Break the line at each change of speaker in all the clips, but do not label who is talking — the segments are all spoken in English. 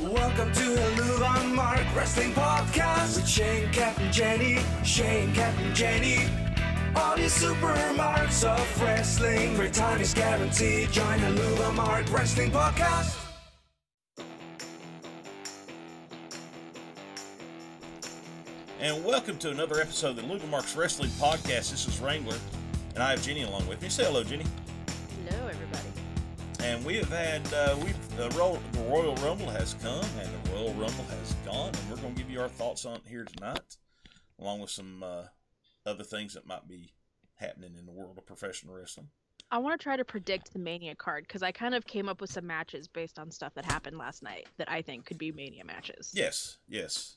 Welcome to the Von Mark Wrestling Podcast with Shane Captain Jenny, Shane Captain Jenny. All these super marks of wrestling. Great time is guaranteed. Join the Von Mark Wrestling Podcast.
And welcome to another episode of the Luger Marks Wrestling Podcast. This is Wrangler, and I have Jenny along with me. Say hello, Jenny. And we have had uh, we've uh, Ro- the Royal Rumble has come and the Royal Rumble has gone, and we're going to give you our thoughts on it here tonight, along with some uh, other things that might be happening in the world of professional wrestling.
I want to try to predict the Mania card because I kind of came up with some matches based on stuff that happened last night that I think could be Mania matches.
Yes, yes.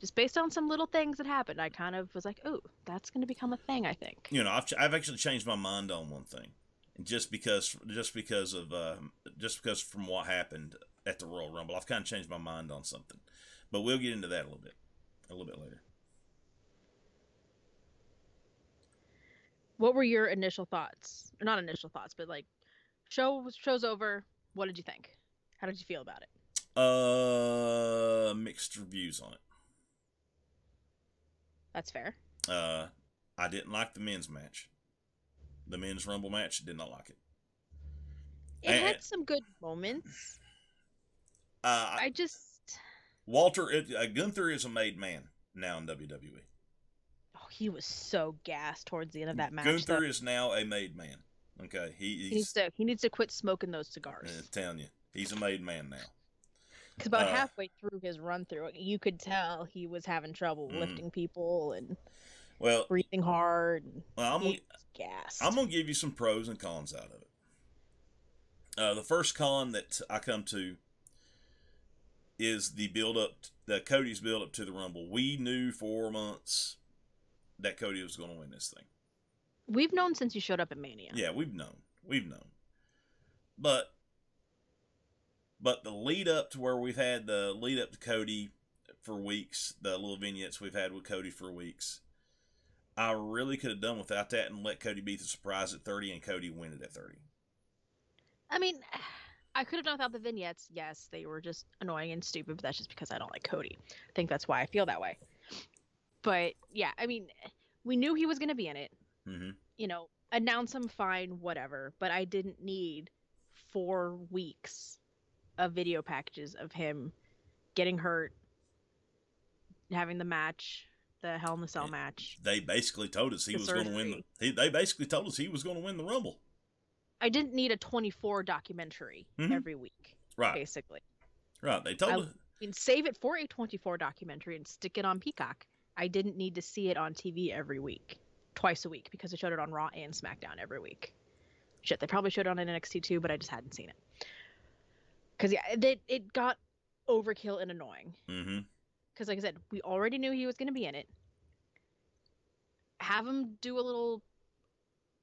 Just based on some little things that happened, I kind of was like, "Oh, that's going to become a thing." I think.
You know, I've, ch- I've actually changed my mind on one thing, just because just because of uh, just because from what happened at the Royal Rumble, I've kind of changed my mind on something. But we'll get into that a little bit, a little bit later.
What were your initial thoughts? Or not initial thoughts, but like, show show's over. What did you think? How did you feel about it?
Uh, mixed reviews on it.
That's fair.
Uh, I didn't like the men's match. The men's Rumble match, did not like it.
It
Eh,
had some good moments.
Uh,
I just,
Walter it, uh, Gunther is a made man now in WWE.
oh, he was so gassed towards the end of that match.
Gunther
though.
is now a made man. Okay, he,
he needs to he needs to quit smoking those cigars.
uh, telling you, he's a made man now.
Because about
Uh,
halfway through his run through, you could tell he was having trouble
Mhm.
lifting people and
Well,
breathing hard.
Well I'm
he
gonna,
gassed.
I'm gonna give you some pros and cons out of it. Uh, the first con that I come to is the build up, the Cody's build up to the Rumble. We knew for months that Cody was going to win this thing.
We've known since you showed up at Mania.
Yeah, we've known, we've known, but but the lead up to where we've had the lead up to Cody for weeks, the little vignettes we've had with Cody for weeks. I really could have done without that and let Cody beat the surprise at 30 and Cody win it at 30.
I mean, I could have done without the vignettes. Yes, they were just annoying and stupid, but that's just because I don't like Cody. I think that's why I feel that way. But yeah, I mean, we knew he was going to be in it.
Mm-hmm.
You know, announce him fine, whatever. But I didn't need four weeks of video packages of him getting hurt, having the match, the Hell in the Cell match.
They basically told us he was going to win. The, he, they basically told us he was going to win the Rumble.
I didn't need a 24 documentary
Mhm.
every week,
Right,
basically.
right. They told
I-
us.
I mean, save it for a 24 documentary and stick it on Peacock. I didn't need to see it on TV every week, twice a week, because they showed it on Raw and SmackDown every week. Shit, they probably showed it on NXT too, but I just hadn't seen it. Because yeah, it, it got overkill and annoying.
Mm-hmm.
Because like I said, we already knew he was going to be in it. Have him do a little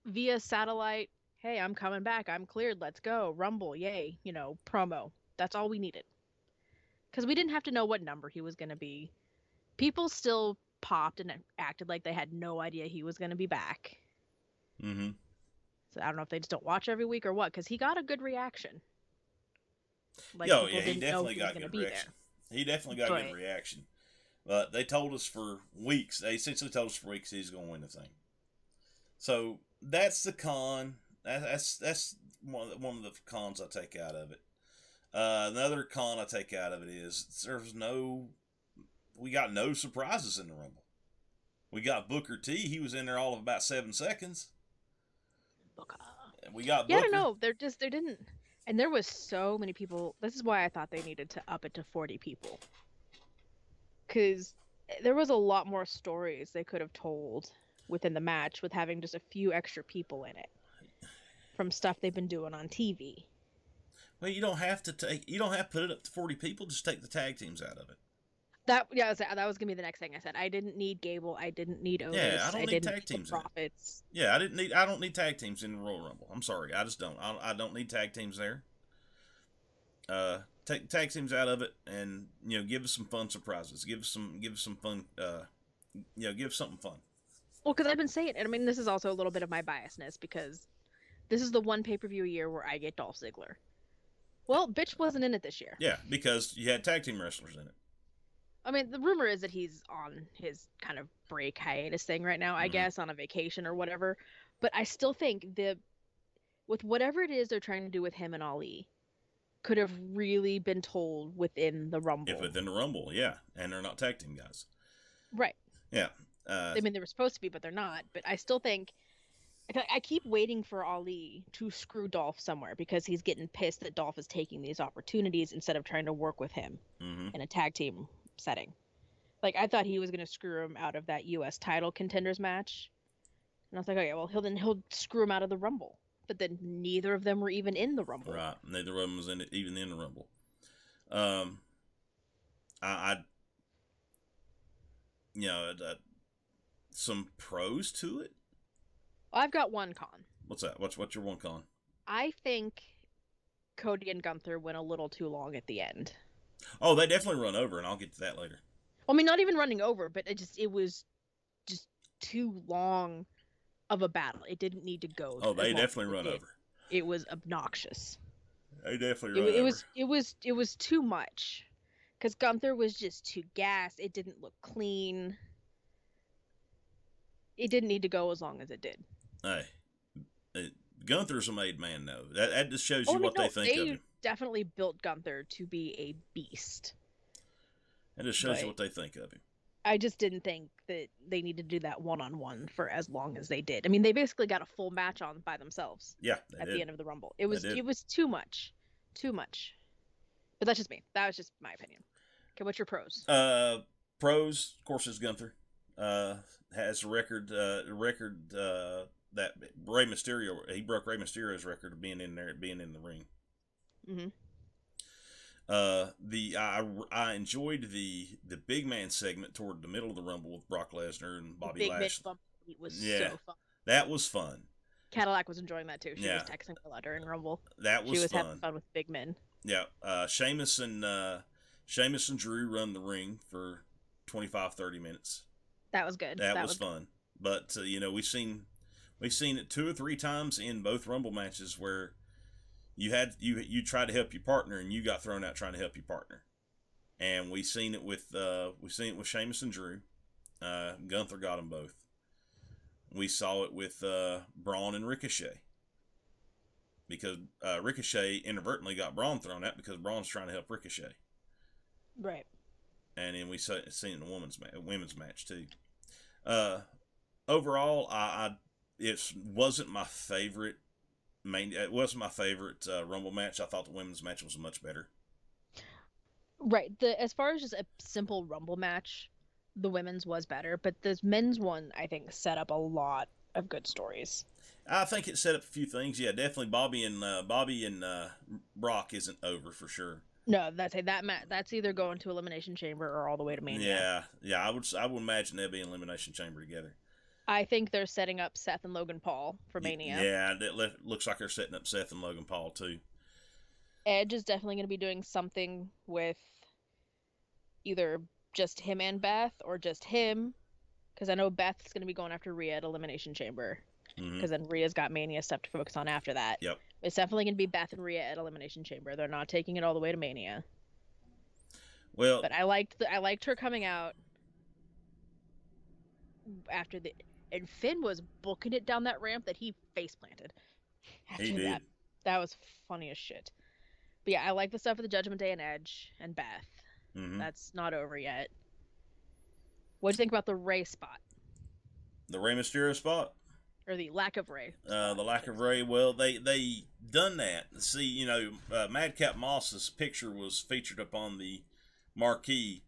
via satellite. Hey, I'm coming back. I'm cleared. Let's go. Rumble, yay! You know, promo. That's all we needed. Because we didn't have to know what number he was going to be. People still popped and acted like they had no idea he was going to be back.
Mm-hmm.
So I don't know if they just don't watch every week or what. Because he got a good reaction. Like
Yo, yeah, he definitely got
gonna
good
reaction. there.
Reaction. He definitely got
But-
good reaction. But they told us for weeks. They essentially told us for weeks he's going to win the thing. So that's the con. That's that's one of the, one of the cons I take out of it. Uh, another con I take out of it is there's no. We got no surprises in the Rumble. We got Booker T. He was in there all of about seven seconds.
Booker.
We got
Yeah, I don't know. They're just they didn't, and there was so many people. This is why I thought they needed to up it to forty people, because there was a lot more stories they could have told within the match with having just a few extra people in it from stuff they've been doing on TV.
Well, you don't have to take. You don't have to put it up to forty people. Just take the tag teams out of it.
That yeah, that that was gonna be the next thing I said. I didn't need Gable. I didn't need Otis.
Yeah, I don't need tag teams.
Profits.
Yeah, I didn't need. I don't need tag teams in the Royal Rumble. I'm sorry, I just don't. I, I don't need tag teams there. Uh, take tag teams out of it, and you know, give us some fun surprises. Give us some. Give us some fun. Uh, you know, give something fun.
Well, because I've been saying, and I mean, this is also a little bit of my biasness because this is the one pay per view a year where I get Dolph Ziggler. Well, bitch wasn't in it this year.
Yeah, because you had tag team wrestlers in it.
I mean, the rumor is that he's on his kind of break hiatus thing right now, I
Mhm.
guess, on a vacation or whatever. But I still think the with whatever it is they're trying to do with him and Ali could have really been told within the Rumble.
If within the Rumble, yeah, and they're not tag team guys.
right.
Yeah. Uh,
I mean, they were supposed to be, but they're not. But I still think I- I keep waiting for Ali to screw Dolph somewhere because he's getting pissed that Dolph is taking these opportunities instead of trying to work with him
mhm.
in a tag team setting. Like I thought he was gonna screw him out of that U.S. title contenders match, and I was like, okay, well he'll then he'll screw him out of the Rumble. But then neither of them were even in the Rumble.
Right. Neither of them was in it, even in the Rumble. Um, I, I you know, uh, some pros to it.
I've got one con.
What's that? What's what's your one con?
I think Cody and Gunther went a little too long at the end.
Oh, they definitely run over, and I'll get to that later.
I mean, not even running over, but it just it was just too long of a battle. It didn't need to go.
Oh, they definitely run
did.
over.
It was obnoxious.
They definitely
It,
run
it
over.
was it was it was too much because Gunther was just too gas. It didn't look clean. It didn't need to go as long as it did.
Hey, Gunther's a made man, though. That, that just shows
Oh,
you
mean,
what
no,
they think of
they
him.
Definitely built Gunther to be a beast.
And it shows you what they think of him.
I just didn't think that they needed to do that one on one for as long as they did. I mean, they basically got a full match on by themselves
Yeah,
at
did.
the end of the Rumble. It was it was too much, too much. But that's just me. That was just my opinion. Okay, what's your pros?
Uh, pros, of course, is Gunther. Uh, has a record, uh, record uh, that Rey Mysterio. He broke Rey Mysterio's record of being in there, being in the ring.
Mhm.
Uh, the I I enjoyed the the big man segment toward the middle of the Rumble with Brock Lesnar and Bobby
Big Mitch
Lashley.
beat was
Yeah.
so fun.
That was fun.
Cadillac was enjoying that too. She
Yeah.
was texting a lot during Rumble.
That was
she
was,
was
fun.
having fun with big men.
Yeah, uh, Sheamus and uh, Sheamus and Drew run the ring for 25, 30 minutes.
That was good.
That, was, fun. But uh, you know, we've seen we've seen it two or three times in both Rumble matches where you had you you tried to help your partner and you got thrown out trying to help your partner. And we've seen it with uh, we've seen it with Sheamus and Drew. Uh, Gunther got them both. We saw it with uh, Braun and Ricochet because uh, Ricochet inadvertently got Braun thrown out because Braun's trying to help Ricochet
Right.
and then we saw seen the women's ma- women's match too. Uh, overall, I, I it wasn't my favorite main. It wasn't my favorite uh, Rumble match. I thought the women's match was much better.
Right. The as far as just a simple Rumble match, the women's was better, but the men's one I think set up a lot of good stories.
I think it set up a few things. Yeah, definitely Bobby and uh, Bobby and uh, Brock isn't over for sure.
No, that's a that match. That's either going to Elimination Chamber or all the way to Mania.
Yeah, yeah. I would I would imagine they'd be in elimination chamber together.
I think they're setting up Seth and Logan Paul for Mania.
Yeah, it le- looks like they're setting up Seth and Logan Paul too.
Edge is definitely going to be doing something with either just him and Beth or just him, because I know Beth's going to be going after Rhea at Elimination Chamber,
mm-hmm.
because then Rhea's got Mania stuff to focus on after that.
Yep.
It's definitely going to be Beth and Rhea at Elimination Chamber. They're not taking it all the way to Mania.
Well,
But I liked the, I liked her coming out after the and Finn was booking it down that ramp that he face planted.
He did.
that, that was funny as shit. But yeah, I like the stuff with the Judgment Day and Edge and Beth.
hmm
That's not over yet. What do you think about the Rey spot
the Rey Mysterio spot.
or the lack of Rey?
Uh, the lack of Rey. Well, they they done that. See, you know, uh, Madcap Moss's picture was featured up on the marquee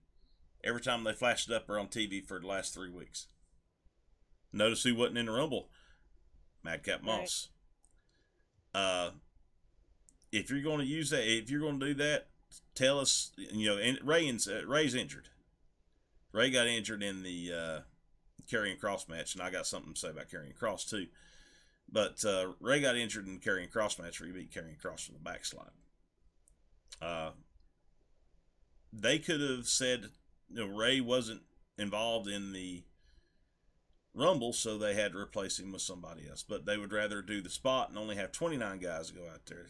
every time they flashed it up or on TV for the last three weeks. Notice who wasn't in the Rumble? Madcap
Right.
Moss. Uh, if you're going to use that, if you're going to do that, tell us. You know, and Rey's uh, Rey's injured. Rey got injured in the uh, Karrion Kross match, and I got something to say about Karrion Kross too. But uh, Rey got injured in the Karrion Kross match where he beat Karrion Kross from the backslide. Uh, they could have said, you know, Rey wasn't involved in the Rumble, so they had to replace him with somebody else. But they would rather do the spot and only have 29 guys go out there.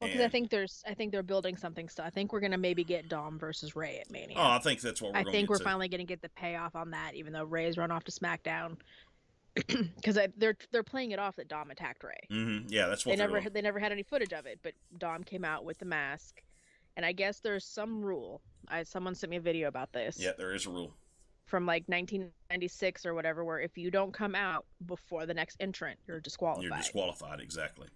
Well, because I think there's, I think they're building something. So I think we're gonna maybe get Dom versus Rey at Mania.
Oh, I think that's what we're
I think we're
to.
finally gonna get the payoff on that, even though Rey's run off to SmackDown. Because they're they're playing it off that Dom attacked Rey.
hmm Yeah, that's what
They never
going-
they never had any footage of it, but Dom came out with the mask, and I guess there's some rule. I someone sent me a video about this.
Yeah, there is a rule.
From like 1996 or whatever, where if you don't come out before the next entrant, you're disqualified.
You're disqualified, exactly.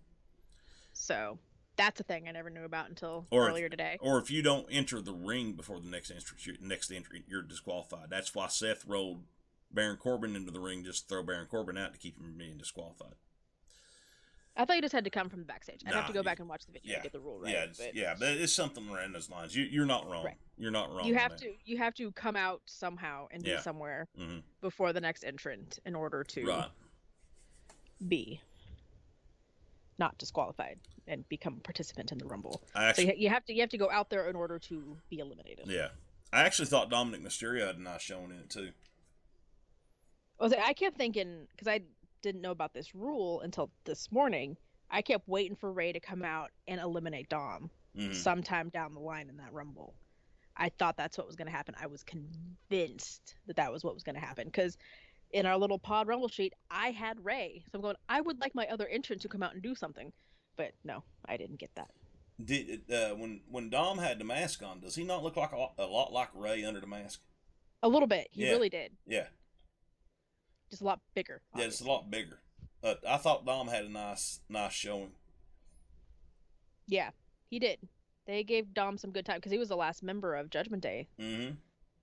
so that's a thing I never knew about until
Or-
earlier today.
Or if you don't enter the ring before the next entrant, you're, next entry, you're disqualified. That's why Seth rolled Baron Corbin into the ring just to throw Baron Corbin out to keep him from being disqualified.
I thought you just had to come from the backstage. I'd have to go back and watch the video
yeah,
to get the rule right.
yeah,
but
yeah, but it's something around those lines. You, you're not wrong.
Right.
You're not wrong.
you have
that.
to you have to come out somehow and
Yeah.
be somewhere
hmm
before the next entrant in order to
Right.
be not disqualified and become a participant in the rumble.
I
So you, you have to you have to go out there in order to be eliminated.
yeah, I actually thought Dominic Mysterio had a nice showing in it too.
I was like, I kept thinking because I didn't know about this rule until this morning. I kept waiting for Rey to come out and eliminate Dom
hmm
sometime down the line in that Rumble. I thought that's what was going to happen. I was convinced that that was what was going to happen because in our little pod Rumble sheet, I had Rey. So I'm going, I would like my other entrant to come out and do something, but no, I didn't get that.
Did uh, when when Dom had the mask on, does he not look like a, lot- a lot like Rey under the mask?
A little bit, he
Yeah.
really did,
Yeah,
just a lot bigger.
yeah, it's a lot bigger. Uh, I thought Dom had a nice nice showing.
Yeah, he did. They gave Dom some good time because he was the last member of Judgment Day.
Mm-hmm.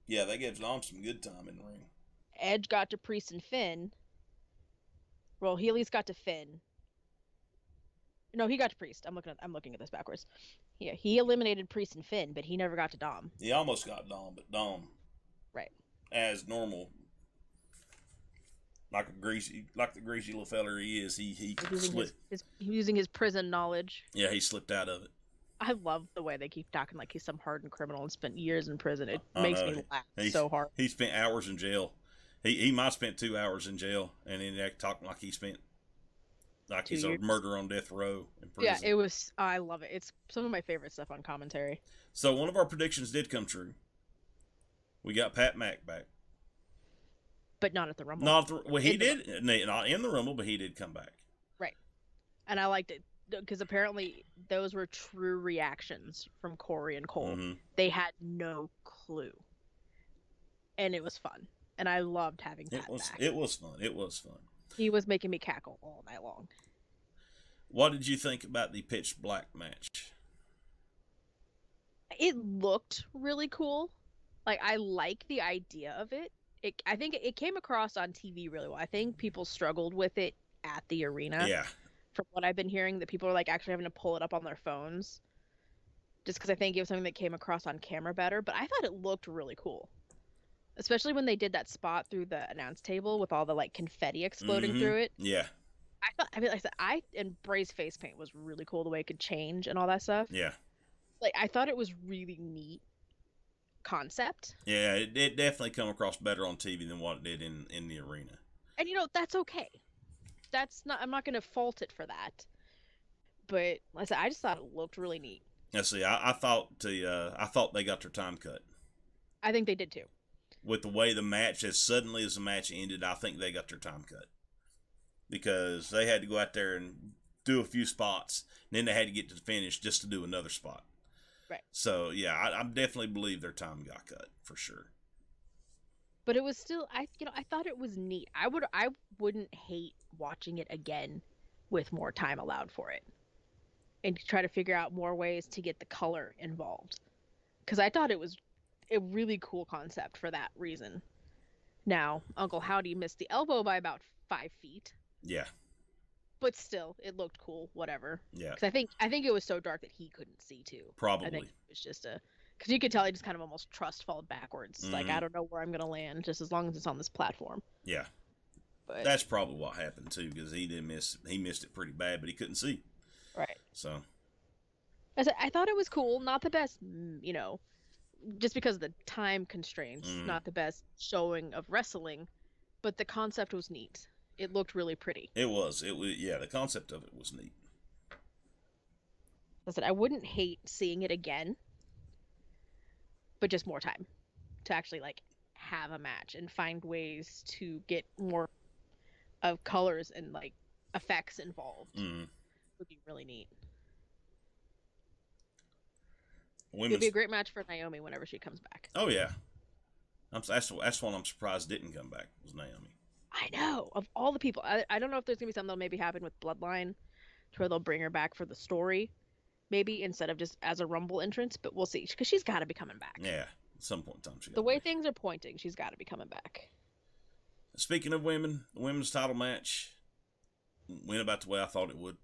Yeah, they gave Dom some good time in the ring.
Edge got to Priest and Finn. Well, he at least got to Finn. No, he got to Priest. I'm looking at I'm looking at this backwards. Yeah, he eliminated Priest and Finn, but he never got to Dom.
He almost got Dom, but Dom,
Right.
as normal, like a greasy, like the greasy little feller he is, he he
using his,
slipped.
his using his prison knowledge.
Yeah, he slipped out of it.
I love the way they keep talking like he's some hardened criminal and spent years in prison. It
I
makes
know.
me laugh
He's-
so hard.
He spent hours in jail. He he might have spent two hours in jail, and then act talking like he spent like
Two
he's
years.
a murder on death row in
Yeah, it was. I love it. It's some of my favorite stuff on commentary.
so one of our predictions did come true. We got Pat Mack back.
But not at the Rumble.
Not the, well, he
In
did n- not in the Rumble, but he did come back.
Right, and I liked it because apparently those were true reactions from Corey and Cole.
hmm
They had no clue, and it was fun. And I loved having
It was
back.
it was fun. It was fun.
He was making me cackle all night long.
What did you think about the pitch black match?
It looked really cool. Like I like the idea of it. It I think it came across on TV really well. I think people struggled with it at the arena.
yeah,
from what I've been hearing, that people are like actually having to pull it up on their phones, just because I think it was something that came across on camera better. But I thought it looked really cool, especially when they did that spot through the announce table with all the like confetti exploding
Mhm.
through it.
yeah,
I thought, I mean, like I said, I and Bray's face paint was really cool the way it could change and all that stuff.
yeah,
Like I thought it was really neat concept,
yeah. It, it definitely come across better on TV than what it did in in the arena.
and you know that's okay. That's not. I'm not going to fault it for that. But like I said, I just thought it looked really neat.
Now, see, I, I thought the uh, I thought they got their time cut
I think they did too.
with the way the match as suddenly as the match ended. I think they got their time cut because they had to go out there and do a few spots, and then they had to get to the finish just to do another spot.
Right.
So yeah, I, I definitely believe their time got cut for sure.
but it was still i you know i thought it was neat. I would i wouldn't hate watching it again with more time allowed for it and try to figure out more ways to get the color involved. Because i thought it was a really cool concept for that reason. Now uncle howdy missed the elbow by about five feet.
Yeah,
but still it looked cool whatever.
Yeah,
because i think i think it was so dark that he couldn't see too.
Probably.
i think it was just a because you could tell he just kind of almost trust fall backwards. Like
Mhm.
i don't know where i'm gonna land just as long as it's on this platform.
Yeah,
but
that's probably what happened too because he didn't miss he missed it pretty bad, but he couldn't see.
right.
So.
I, said, I thought it was cool not the best mm, you know just because of the time constraints
Mhm.
not the best showing of wrestling but the concept was neat it looked really pretty
it was it was yeah the concept of it was neat.
I said I wouldn't hate seeing it again, but just more time to actually like have a match and find ways to get more of colors and like effects involved
Mm.
would be really neat.
Women's.
It'd be a great match for Naomi whenever she comes back.
oh yeah. I'm, that's that's one I'm surprised didn't come back was Naomi.
I know of all the people. I, I don't know if there's gonna be something that'll maybe happen with Bloodline, to where they'll bring her back for the story, maybe instead of just as a Rumble entrance. But we'll see because she's got to be coming back.
Yeah, at some point in time she.
The way things are pointing, she's got to be coming back.
Speaking of women, the women's title match went about the way I thought it would.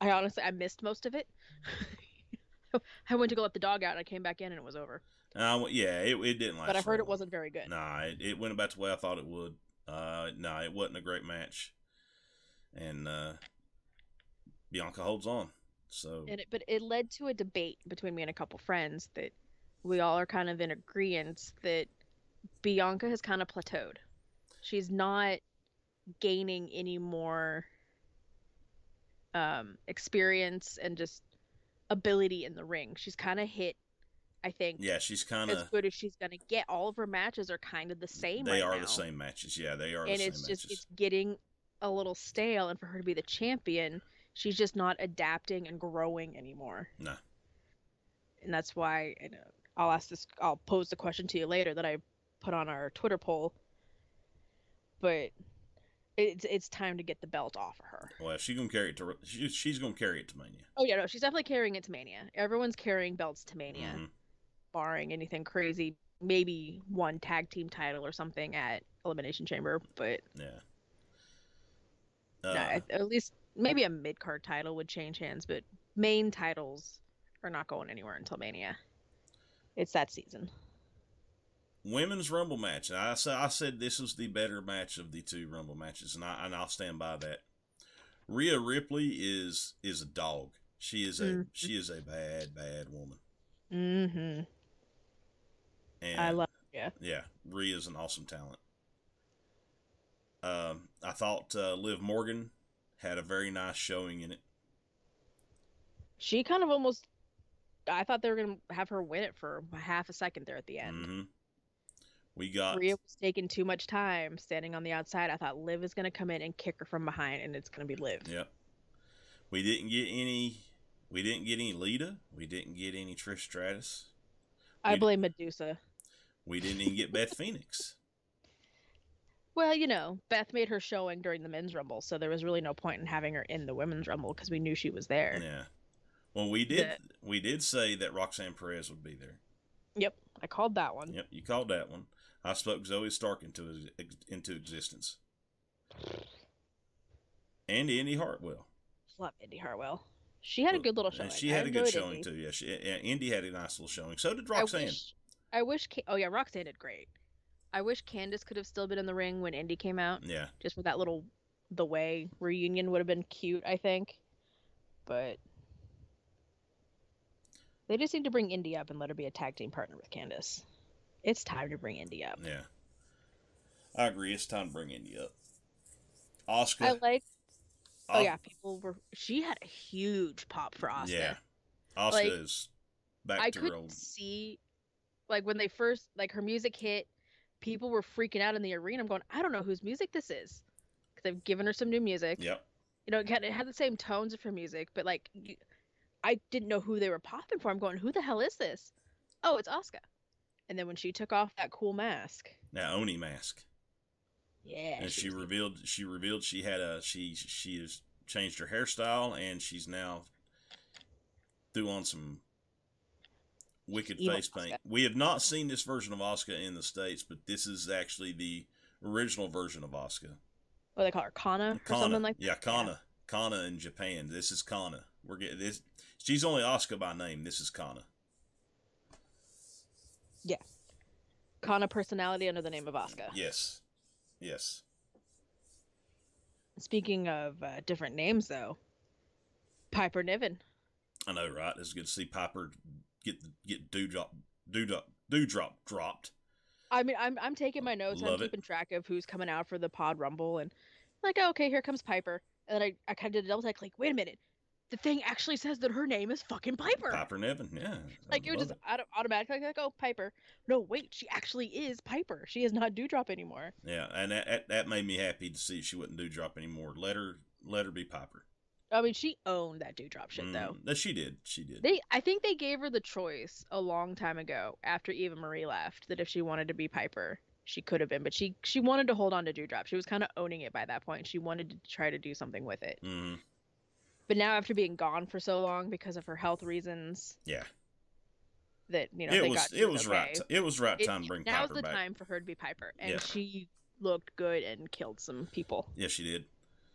I honestly I missed most of it. I went to go let the dog out and I came back in and it was over.
Uh, yeah, it, it didn't last.
But I heard it
long.
wasn't very good.
Nah, it, it went about the way I thought it would. Uh, nah, it wasn't a great match, and uh, Bianca holds on. So
And it, but it led to a debate between me and a couple friends that we all are kind of in agreement that Bianca has kind of plateaued. She's not gaining any more um, experience and just ability in the ring. She's kind of hit, I think,
yeah, she's kind of as
good as she's gonna get. All of her matches are kind of the same.
They
right
are
now.
the same matches. Yeah, they are
and
the same
it's just
matches.
it's getting a little stale and for her to be the champion she's just not adapting and growing anymore
No.
and that's why and i'll ask this i'll pose the question to you later that i put on our twitter poll but it's it's time to get the belt off of her
Well, she's gonna carry it to. She, she's gonna carry it to Mania.
oh yeah no she's definitely carrying it to mania everyone's carrying belts to mania
Mhm.
Barring anything crazy maybe one tag team title or something at elimination chamber but
Yeah.
No,
Uh,
at, at least maybe a mid card title would change hands, but main titles are not going anywhere until Mania. It's that season.
women's Rumble match. I said I said this was the better match of the two Rumble matches, and I and I'll stand by that. Rhea Ripley is is a dog. She is a
Mhm.
she is a bad bad woman.
Mm-hmm.
And
I love.
yeah, Yeah. is an awesome talent. Um, I thought uh, Liv Morgan had a very nice showing in it.
She kind of almost. I thought they were gonna have her win it for half a second there at the end.
hmm We got
Rhea was taking too much time standing on the outside. I thought Liv is gonna come in and kick her from behind, and it's gonna be Liv.
Yep. We didn't get any. We didn't get any Lita. We didn't get any Trish Stratus.
I
we-
blame Medusa.
We didn't even get Beth Phoenix.
Well, you know, Beth made her showing during the men's rumble, so there was really no point in having her in the women's rumble because we knew she was there.
Yeah. Well, we did. We did say that Roxanne Perez would be there.
Yep, I called that one.
Yep, you called that one. I spoke Zoey Stark into into existence. And Indy Hartwell.
Love Indy Hartwell. She had a good little
And
showing.
she had a good showing
Indy.
too. Yeah, she, yeah, Indy had a nice little showing. So did
I
Roxanne.
wish, I wish. Ca- oh yeah, Roxanne did great. I wish Candice could have still been in the ring when Indy came out,
Yeah,
just for that little, the way reunion would have been cute. I think, but they just need to bring Indy up and let her be a tag team partner with Candice. It's time to bring Indy up.
yeah. I agree. It's time to bring Indy up. Asuka.
I like. Oh yeah, people were. She had a huge pop for Asuka.
Yeah. Oscar
Like,
is back
I
to
could
her old.
see, like when they first like her music hit, people were freaking out in the arena. I'm going, I don't know whose music this is, because they've given her some new music.
Yep.
You know, it had, it had the same tones of her music, but like, you, I didn't know who they were popping for. I'm going, who the hell is this? Oh, it's Asuka. And then when she took off that cool mask,
Now Oni mask.
yeah,
and she
was-
revealed she revealed she had a she she has changed her hairstyle and she's now threw on some wicked
Evil
face paint.
Asuka.
We have not seen this version of Asuka in the states, but this is actually the original version of Asuka.
what do they call her, Kana or something like
yeah, Kana, Kana in Japan. This is Kana. We're getting this. She's only Asuka by name. This is Kana.
Yeah, Kana personality under the name of Asuka.
Yes, yes.
Speaking of uh, different names, though, Piper Niven.
I know, right? It's good to see Piper get get doudrop doudrop doudrop dropped.
I mean, I'm I'm taking my notes.
Love
I'm
it.
keeping track of who's coming out for the Pod Rumble, and like, oh, okay, here comes Piper. And then I, I kind of did a double take, like, wait a minute, the thing actually says that her name is fucking Piper.
Piper Niven, yeah.
Like it was just auto- automatically like, oh Piper. No, wait, she actually is Piper. She is not Doudrop anymore.
Yeah, and that, that that made me happy to see she wouldn't Doudrop anymore. Let her let her be Piper.
I mean, she owned that Doudrop shit though.
Mm, that she did. She did.
They, I think they gave her the choice a long time ago after Eva Marie left that if she wanted to be Piper, she could have been, but she she wanted to hold on to Doudrop. She was kind of owning it by that point. She wanted to try to do something with it.
hmm
But now after being gone for so long because of her health reasons,
Yeah,
that you know
it
they
was
got
it was
okay,
right. It was right
it-
time to bring
now's
Piper
the
back.
time for her to be Piper, and
Yeah.
she looked good and killed some people.
Yeah, she did.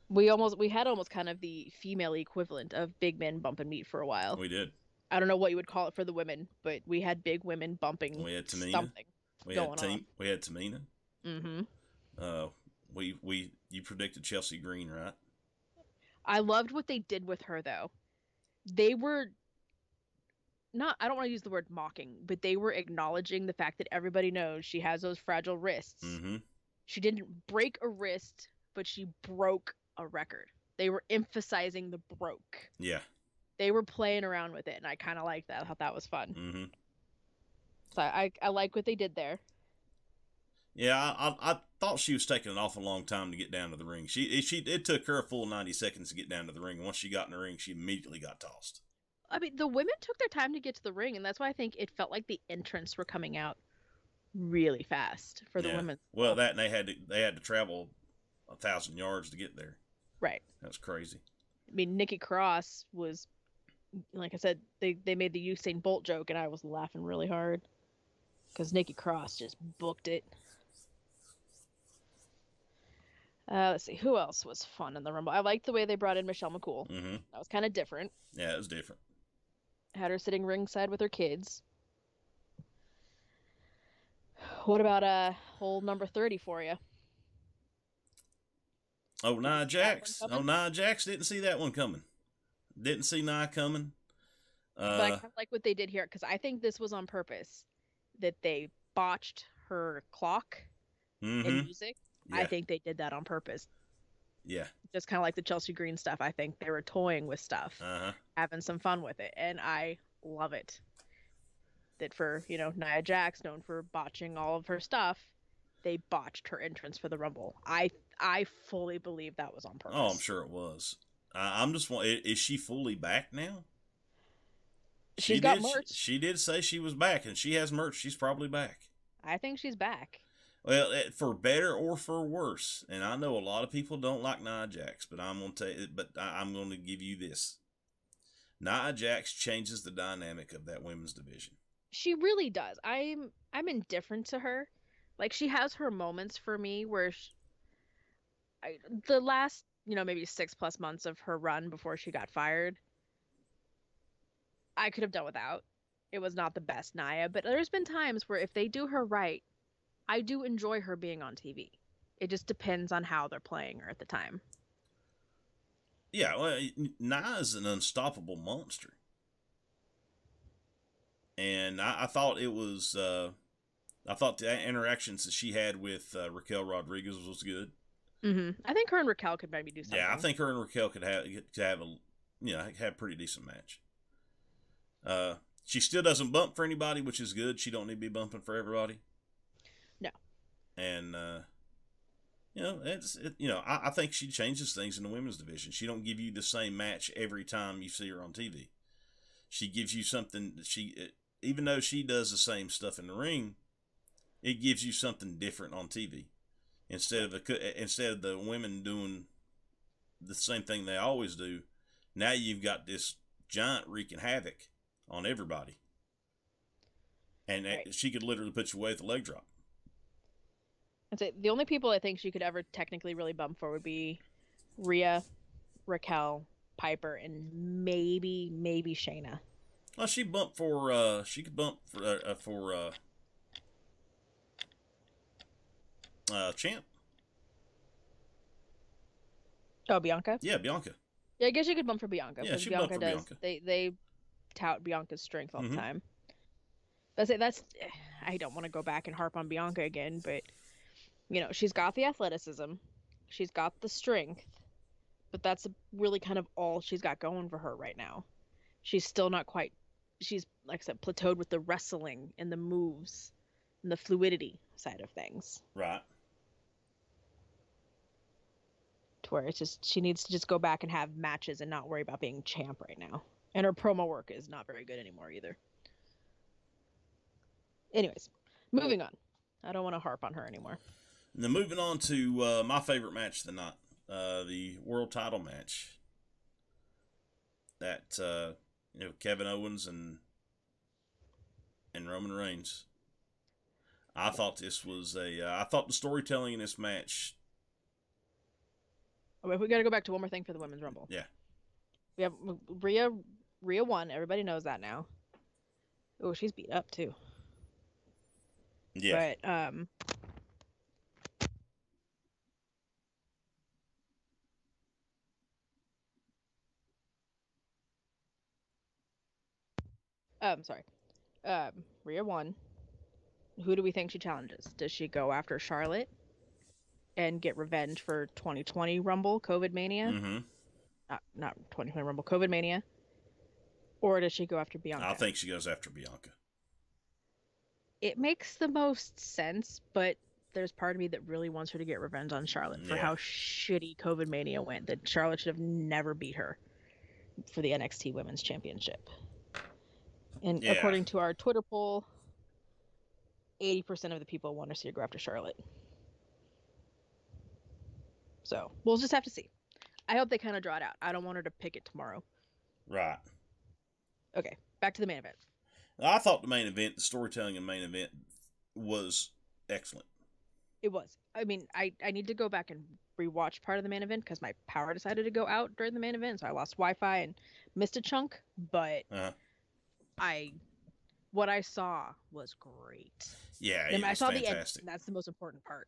We almost we had almost kind of the female equivalent of big men bumping meat for a while.
We did.
I don't know what you would call it for the women, but we had big women bumping
We had Tamina.
something.
We had team. We had Tamina.
Mm-hmm.
Uh, we we you predicted Chelsea Green, right?
I loved what they did with her though. They were not I don't want to use the word mocking, but they were acknowledging the fact that everybody knows she has those fragile wrists.
Mm-hmm.
She didn't break a wrist, but she broke a record. They were emphasizing the broke.
Yeah.
They were playing around with it, and I kind of liked that. I thought that was fun.
Mm-hmm.
So I, I like what they did there.
Yeah, I, I thought she was taking an awful long time to get down to the ring. She it, she it took her a full ninety seconds to get down to the ring. Once she got in the ring, she immediately got tossed.
I mean, the women took their time to get to the ring, and that's why I think it felt like the entrants were coming out really fast for the
Yeah.
women.
Well, that and they had to they had to travel a thousand yards to get there.
Right.
That's crazy.
I mean, Nikki Cross was, like I said, they they made the Usain Bolt joke, and I was laughing really hard because Nikki Cross just booked it. Uh, let's see who else was fun in the Rumble. I liked the way they brought in Michelle McCool.
Mm-hmm.
That was kind of different.
Yeah, it was different.
Had her sitting ringside with her kids. What about uh whole number thirty for you?
Oh, Nia Jax. Oh, Nia Jax didn't see that one coming. Didn't see Nia coming.
but I
Uh,
kind of like what they did here because I think this was on purpose that they botched her clock and
mhm.
music. I think they did that on purpose.
yeah.
Just kind of like the Chelsea Green stuff. I think they were toying with stuff,
Uh huh.
having some fun with it, and I love it. That for you know Nia Jax, known for botching all of her stuff, they botched her entrance for the Rumble. I I fully believe that was on purpose.
Oh, I'm sure it was. I, I'm just. Is she fully back now?
She's
she
got
did,
merch.
She did say she was back, and she has merch. She's probably back.
I think she's back.
Well, for better or for worse, and I know a lot of people don't like Nia Jax, but I'm gonna tell you, but I, I'm gonna give you this. Nia Jax changes the dynamic of that women's division.
She really does. I'm I'm indifferent to her. Like she has her moments for me where sh I, the last, you know, maybe 6 plus months of her run before she got fired I could have done without. It was not the best Nia, but there's been times where if they do her right, I do enjoy her being on TV. It just depends on how they're playing her at the time.
Yeah, well, Nia is an unstoppable monster, and I, I thought it was. Uh, I thought the interactions that she had with uh, Raquel Rodriguez was good.
Hmm I think her and Raquel could maybe do something.
Yeah, I think her and Raquel could have could have a you know have a pretty decent match. Uh, she still doesn't bump for anybody, which is good. She don't need to be bumping for everybody.
No.
And uh, you know, it's it, you know, I, I think she changes things in the women's division. She don't give you the same match every time you see her on TV. She gives you something. that She even though she does the same stuff in the ring, it gives you something different on TV instead of a, instead of the women doing the same thing they always do. Now you've got this giant wreaking havoc on everybody, and
Right.
she could literally put you away with a leg drop.
That's it. The only people I think she could ever technically really bump for would be Rhea, Raquel, Piper, and maybe maybe Shayna.
Well, she bumped for uh, she could bump for uh, uh, for uh, uh, champ.
Oh, Bianca.
Yeah, Bianca.
Yeah, I guess you could bump for Bianca.
Yeah,
because
she'd bump
Bianca
for
does.
Bianca.
They they tout Bianca's strength all
Mhm.
the time. That's it. That's. I don't want to go back and harp on Bianca again, but you know she's got the athleticism, she's got the strength, but that's really kind of all she's got going for her right now. She's still not quite. She's like I said, plateaued with the wrestling and the moves and the fluidity side of things.
Right.
Where it's just she needs to just go back and have matches and not worry about being champ right now. And her promo work is not very good anymore either. Anyways, moving on. I don't want to harp on her anymore.
Now moving on to uh, my favorite match of the night, uh, the world title match. That uh, you know Kevin Owens and and Roman Reigns. I thought this was a. Uh, I thought the storytelling in this match.
Oh, we got to go back to one more thing for the women's rumble.
Yeah.
We have Rhea. Rhea won. Everybody knows that now. Oh, she's beat up too.
Yeah.
But um Um, sorry. Um, Rhea won. Who do we think she challenges? Does she go after Charlotte and get revenge for 2020 Rumble COVID Mania?
hmm
Not, not 2020 Rumble COVID Mania. Or does she go after Bianca?
I think she goes after Bianca.
it makes the most sense, but there's part of me that really wants her to get revenge on Charlotte for
Yeah.
how shitty COVID Mania went. That Charlotte should have never beat her for the NXT Women's Championship. And
Yeah.
according to our Twitter poll, 80% of the people want to see her go after Charlotte. So we'll just have to see. I hope they kind of draw it out. I don't want her to pick it tomorrow.
Right.
Okay, back to the main event.
I thought the main event, the storytelling in the main event, was excellent.
It was. I mean, I I need to go back and rewatch part of the main event because my power decided to go out during the main event, so I lost Wi-Fi and missed a chunk. But
Uh-huh.
I, what I saw was great.
Yeah,
And
it
I
was
saw the end.
fantastic.
That's the most important part.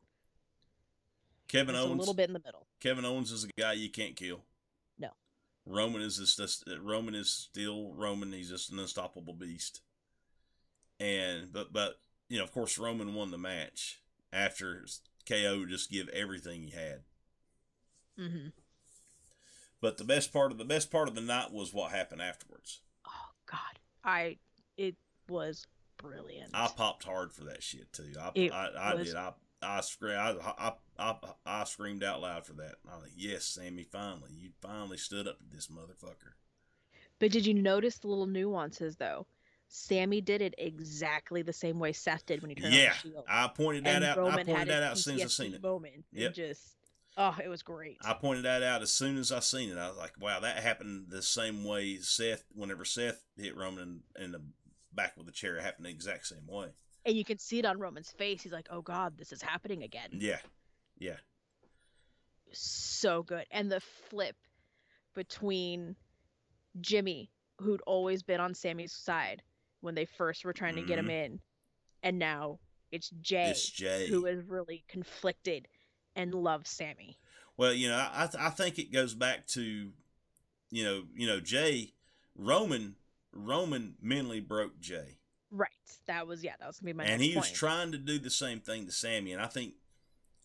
Kevin
a
Owens.
little bit in the middle.
Kevin Owens is a guy you can't kill.
No.
Roman is just, just Roman is still Roman. He's just an unstoppable beast. And but but you know of course Roman won the match after KO just give everything he had.
Mm-hmm.
But the best part of the best part of the night was what happened afterwards.
Oh God, I it was brilliant.
I popped hard for that shit too. I
It
I, I
was-
did. I I screamed. I, I I screamed out loud for that. I was like, "Yes, Sammy! Finally, you finally stood up to this motherfucker."
But did you notice the little nuances though? Sammy did it exactly the same way Seth did when he turned
Yeah,
on the shield.
I pointed that
and
out.
Roman
I pointed that out as soon as I seen it.
Moment.
Yep.
It just, oh, it was great.
I pointed that out as soon as I seen it. I was like, "Wow, that happened the same way Seth. Whenever Seth hit Roman in, in the back with the chair, it happened the exact same way."
And you can see it on Roman's face. He's like, "Oh God, this is happening again."
Yeah, yeah,
So good, and the flip between Jimmy, who'd always been on Sammy's side when they first were trying to get him in, and now it's Jay,
Mm-hmm. it's Jay.
who is really conflicted and loves Sammy.
Well, you know, I th- I think it goes back to, you know, you know, Jay, Roman, Roman mentally broke Jay,
Right. That was yeah. That was gonna be my
and he was trying to do the same thing to Sammy, and I think,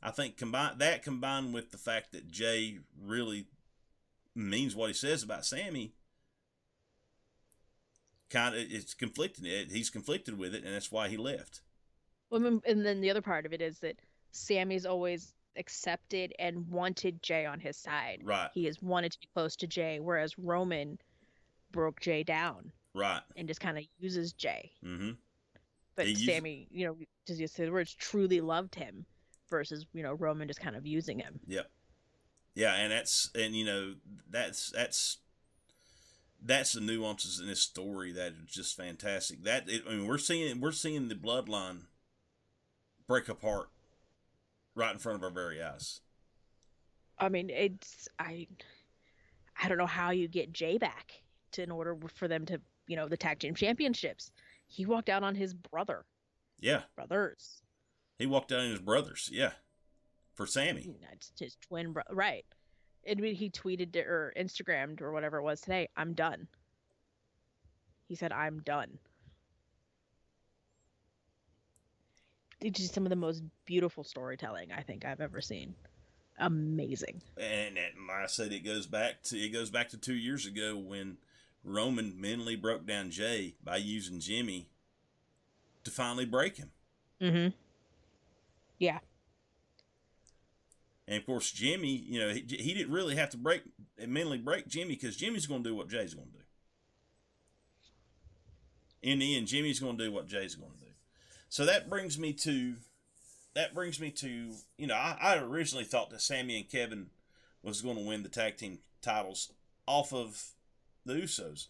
I think combine that combined with the fact that Jay really means what he says about Sammy, kind of it's conflicting. It he's conflicted with it, and that's why he left.
Well, and then the other part of it is that Sammy's always accepted and wanted Jay on his side.
Right,
He has wanted to be close to Jay, whereas Roman broke Jay down
right.
and just kind of uses Jay.
Mm-hmm.
But Sammy, you know, just to use the words, truly loved him, versus you know Roman just kind of using him.
Yep. Yeah, and that's and you know that's that's that's the nuances in this story that are just fantastic. That it, I mean, we're seeing we're seeing the bloodline break apart right in front of our very eyes.
I mean, it's I, I don't know how you get Jay back to in order for them to you know the tag team championships. He walked out on his brother,
Yeah,
brothers.
he walked out on his brothers. Yeah, for Sammy.
That's his twin brother, right? And he tweeted or Instagrammed or whatever it was today, "I'm done." He said, "I'm done." It's just some of the most beautiful storytelling I think I've ever seen. amazing.
And, and like I said, it goes back to it goes back to two years ago when Roman mentally broke down Jay by using Jimmy to finally break him.
Mm-hmm. Yeah.
And of course, Jimmy, you know, he, he didn't really have to break mentally break Jimmy because Jimmy's going to do what Jay's going to do. In the end, Jimmy's going to do what Jay's going to do. So that brings me to that brings me to you know I, I originally thought that Sammy and Kevin was going to win the tag team titles off of the Usos.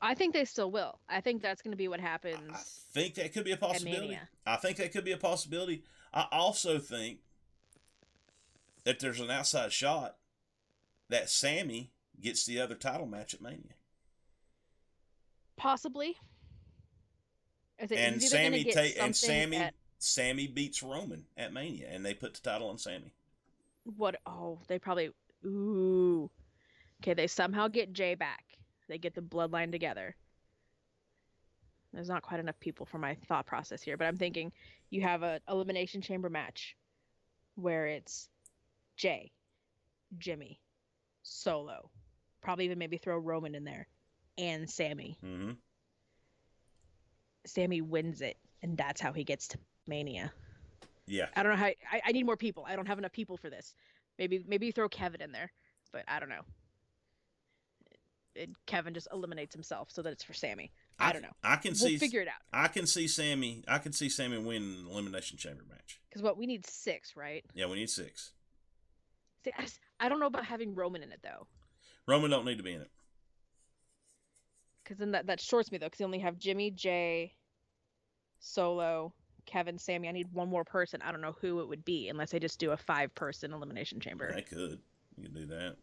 I think they still will. I think that's going to be what happens.
I think that could be a possibility. I think that could be a possibility. I also think that there's an outside shot that Sami gets the other title match at Mania.
Possibly.
And
he's either gonna Sami
ta- and Sami
at-
Sami beats Roman at Mania and they put the title on Sami.
what? Oh, they probably. Ooh. Okay, they somehow get Jay back. They get the bloodline together. There's not quite enough people for my thought process here, but I'm thinking you have a elimination chamber match where it's Jay, Jimmy, Solo, probably even maybe throw Roman in there, and Sami.
hmm
Sami wins it, and that's how he gets to Mania.
Yeah.
I don't know how. I, I need more people. I don't have enough people for this. Maybe maybe you throw Kevin in there, but I don't know. And Kevin just eliminates himself so that it's for Sami. I, don't know.
I can
We'll
see
figure it out.
I can see Sami I can see Sami win an elimination chamber match.
Because what we need six, right?
Yeah, we need six.
See, I, just, I don't know about having Roman in it though,
Roman don't need to be in it.
because then that that shorts me though. Because you only have Jimmy, Jay, Solo, Kevin, Sami. I need one more person. I don't know who it would be unless they just do a five-person elimination chamber.
I could. You can do that.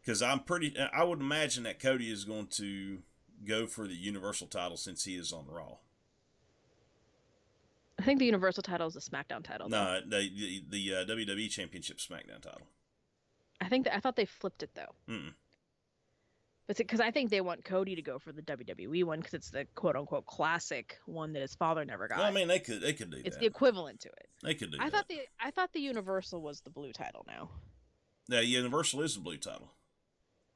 Because I'm pretty. I would imagine that Cody is going to go for the Universal title since he is on Raw.
I think the Universal title is a SmackDown title. though.
No, the the, the uh, WWE Championship SmackDown title.
I think that I thought they flipped it though.
Mm-mm.
But because I think they want Cody to go for the WWE one because it's the quote unquote classic one that his father never got.
Well, I mean, they could they could do that.
it's
that.
the equivalent to it.
they could do
I
that.
thought the I thought the Universal was the blue title now.
Yeah, Universal is the blue title.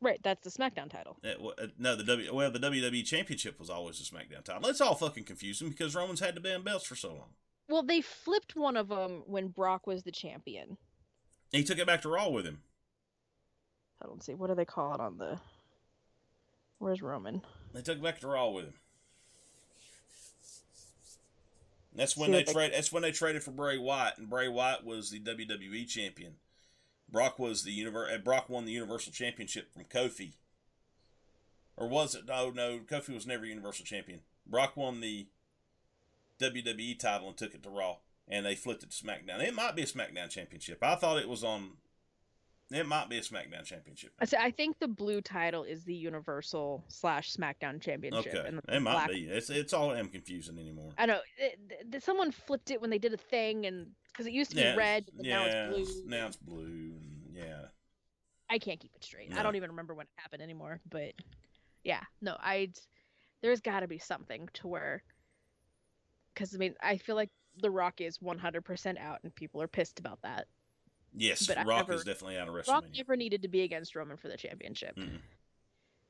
Right, that's the SmackDown title.
W- uh, no, the W. Well, the WWE Championship was always the SmackDown title. It's all fucking confusing because Roman's had the damn belts for so long.
Well, they flipped one of them when Brock was the champion.
He took it back to Raw with him.
I don't see what do they call it on the. Where's Roman?
They took it back to Raw with him. That's when
See
they
they-
trade. That's when they traded for Bray Wyatt, and Bray Wyatt was the WWE champion. Brock was the univer- uh, Brock won the Universal Championship from Kofi. Or was it? No, no. Kofi was never Universal Champion. Brock won the WWE title and took it to Raw, and they flipped it to SmackDown. It might be a SmackDown Championship. I thought it was on. It might be a SmackDown Championship.
I I think the blue title is the Universal slash SmackDown Championship.
Okay,
and
it might
black
be. It's it's all am confusing anymore.
I know. It, th- someone flipped it when they did a thing, and because it used to be
Yeah,
red, but now
yeah,
it's blue.
Now it's blue. Yeah.
I can't keep it straight. I don't even remember when it happened anymore. But yeah, no, I. There's got to be something to where. Because I mean, I feel like The Rock is 100% out, and people are pissed about that.
Yes,
But
Rock is definitely out of
risk.
Rock
never needed to be against Roman for the championship.
Mm-mm.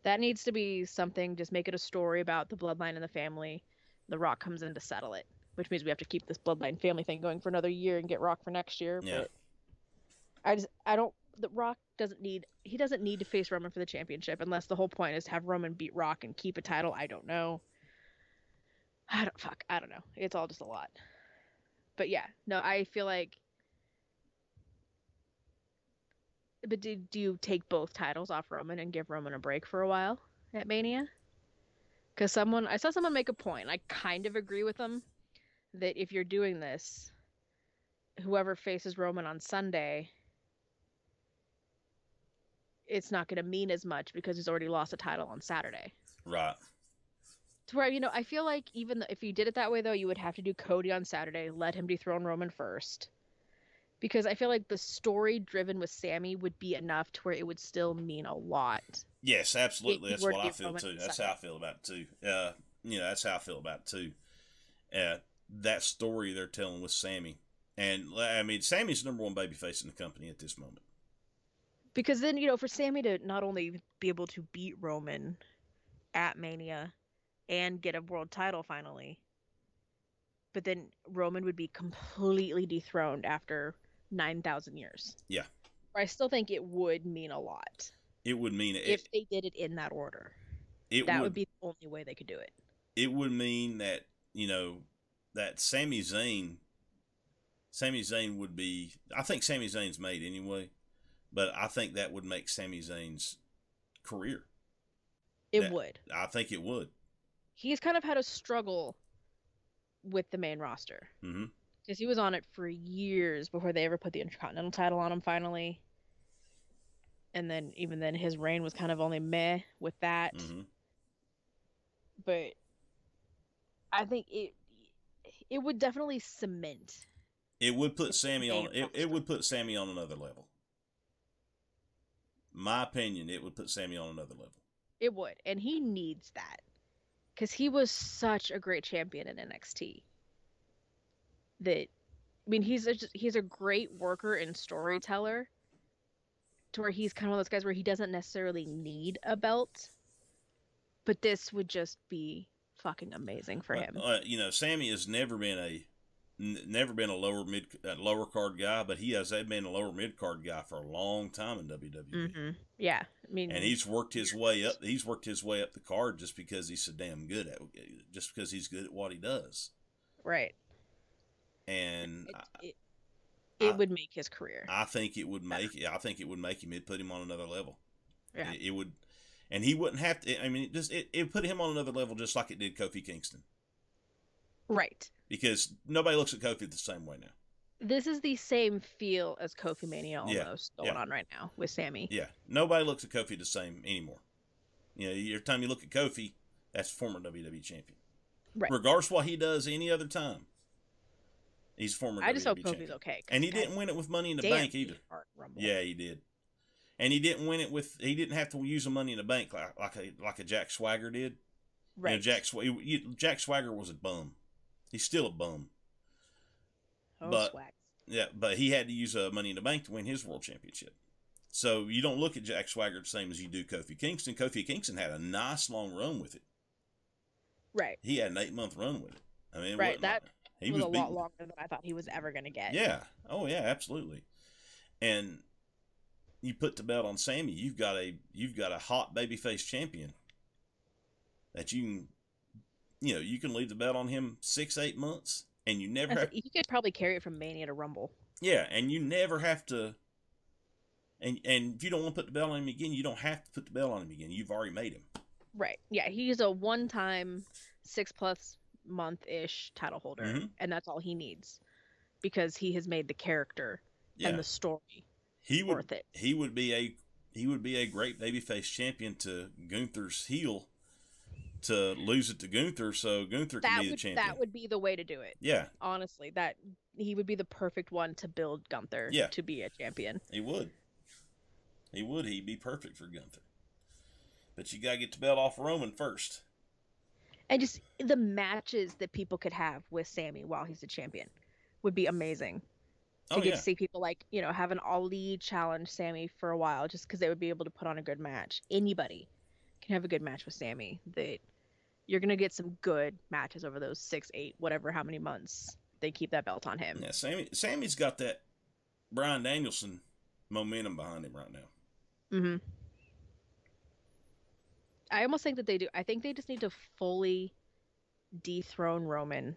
That needs to be something. Just make it a story about the bloodline and the family. The Rock comes in to settle it, which means we have to keep this bloodline family thing going for another year and get Rock for next year.
Yeah.
But I just I don't. The Rock doesn't need. He doesn't need to face Roman for the championship unless the whole point is to have Roman beat Rock and keep a title. I don't know. I don't fuck. I don't know. It's all just a lot. But yeah, no, I feel like. But do, do you take both titles off Roman and give Roman a break for a while at Mania? Because someone, I saw someone make a point. I kind of agree with them that if you're doing this, whoever faces Roman on Sunday, it's not going to mean as much because he's already lost a title on Saturday.
Right.
To where you know, I feel like even if you did it that way, though, you would have to do Cody on Saturday, let him dethrone Roman first, because I feel like the story driven with Sami would be enough to where it would still mean a lot.
Yes, absolutely.
It-
That's what I feel
Roman
too. That's
second.
how I feel about it too. Uh, you know, that's how I feel about it too. Uh, that story they're telling with Sami And I mean, Sami's the number one babyface in the company at this moment.
Because then, you know, for Sami to not only be able to beat Roman at Mania and get a world title finally, but then Roman would be completely dethroned after 9,000 years.
Yeah.
I still think it would mean a lot
It would mean it.
if they did it in that order.
it
that
would,
would be the only way they could do it.
it would mean that you know that Sami Zayn, Sami Zayn would be. I think Sami Zayn's made anyway, but I think that would make Sami Zayn's career.
It
That-
would.
I think it would.
He's kind of had a struggle with the main roster
hmm
because he was on it for years before they ever put the Intercontinental title on him finally. And then even then his reign was kind of only meh with that.
hmm
But I think it it would definitely cement.
It would put Sami on. It, it would put Sami on another level. My opinion, it would put Sami on another level.
It would. And he needs that. Cuz he was such a great champion in NXT. That I mean he's a, he's a great worker and storyteller to where he's kind of one of those guys where he doesn't necessarily need a belt. But this would just be fucking amazing for him.
Uh, you know, Sami has never been a n- never been a lower mid uh, lower card guy, but he has been a lower mid card guy for a long time in WWE.
hmm Yeah. I mean
And he's worked his way up. He's worked his way up the card just because he's so damn good at, just because he's good at what he does.
right.
And
It, it, it
I-
would make his career.
I think it would make. I think it would make him. It put him on another level.
Yeah.
It, it would, and he wouldn't have to. I mean, it just it, it put him on another level, just like it did Kofi Kingston,
Right.
because nobody looks at Kofi the same way now.
This is the same feel as Kofi Mania
Yeah,
almost going
yeah.
on right now with Sami.
Yeah, nobody looks at Kofi the same anymore. You know, every time you look at Kofi, that's former WWE champion.
Right.
Regardless of what he does any other time, he's former.
I just
WWE
hope Kofi's
champion.
okay. 'cause
And he
God
didn't win it with Money in the Bank either. Yeah, he did. And he didn't win it with. He didn't have to use the Money in the Bank like like a like a Jack Swagger did.
Right.
You know, Jack Swa- you- you- Jack Swagger was a bum. He's still a bum.
oh,
but-
swag.
Yeah, but he had to use uh, Money in the Bank to win his world championship. So you don't look at Jack Swagger the same as you do Kofi Kingston. Kofi Kingston had a nice long run with it.
Right.
He had an eight month run with it. I mean,
Right, that
like- he
was,
was,
a lot longer than I thought he was ever going to get.
Yeah. Oh yeah, absolutely. And you put the belt on Sami, you've got a you've got a hot babyface champion that you can you know, you can leave the belt on him six, eight months and you never have
he could probably carry it from Mania to Rumble.
Yeah, and you never have to and and if you don't want to put the belt on him again, you don't have to put the belt on him again. You've already made him.
Right. Yeah, he's a one-time six plus month ish title holder,
Mhm.
and that's all he needs because he has made the character
Yeah.
and the story
he would
worth it.
he would be a he would be a great babyface champion to Gunther's heel to lose it to Gunther so Gunther can
That
be the champion.
that would be the way to do it.
yeah,
Honestly, that he would be the perfect one to build Gunther
Yeah.
to be a champion.
he would. He would. He'd be perfect for Gunther. But you gotta get the belt off Roman first.
And just the matches that people could have with Sami while he's a champion would be amazing. To
Oh
get
yeah.
to see people like, you know, have an Ali challenge Sami for a while just because they would be able to put on a good match. Anybody can have a good match with Sami. That you're gonna get some good matches over those six, eight, whatever, how many months they keep that belt on him.
Yeah, Sami Sammy's got that Bryan Danielson momentum behind him right now.
hmm I almost think that they do. I think they just need to fully dethrone Roman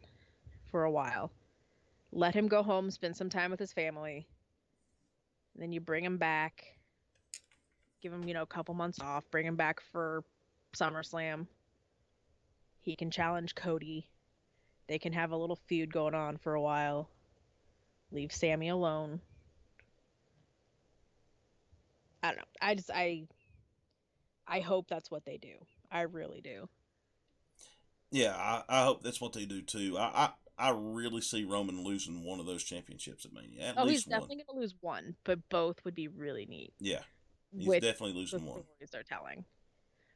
for a while. Let him go home, spend some time with his family. And then you bring him back. Give him, you know, a couple months off. Bring him back for SummerSlam. He can challenge Cody. They can have a little feud going on for a while. Leave Sami alone. I don't know. I just I I hope that's what they do. I really do.
Yeah, I, I hope that's what they do too. I, I I really see Roman losing one of those championships at Mania. At
oh, he's
least one.
definitely gonna lose one, but both would be really neat.
Yeah, he's definitely
the
losing one.
stories they're telling.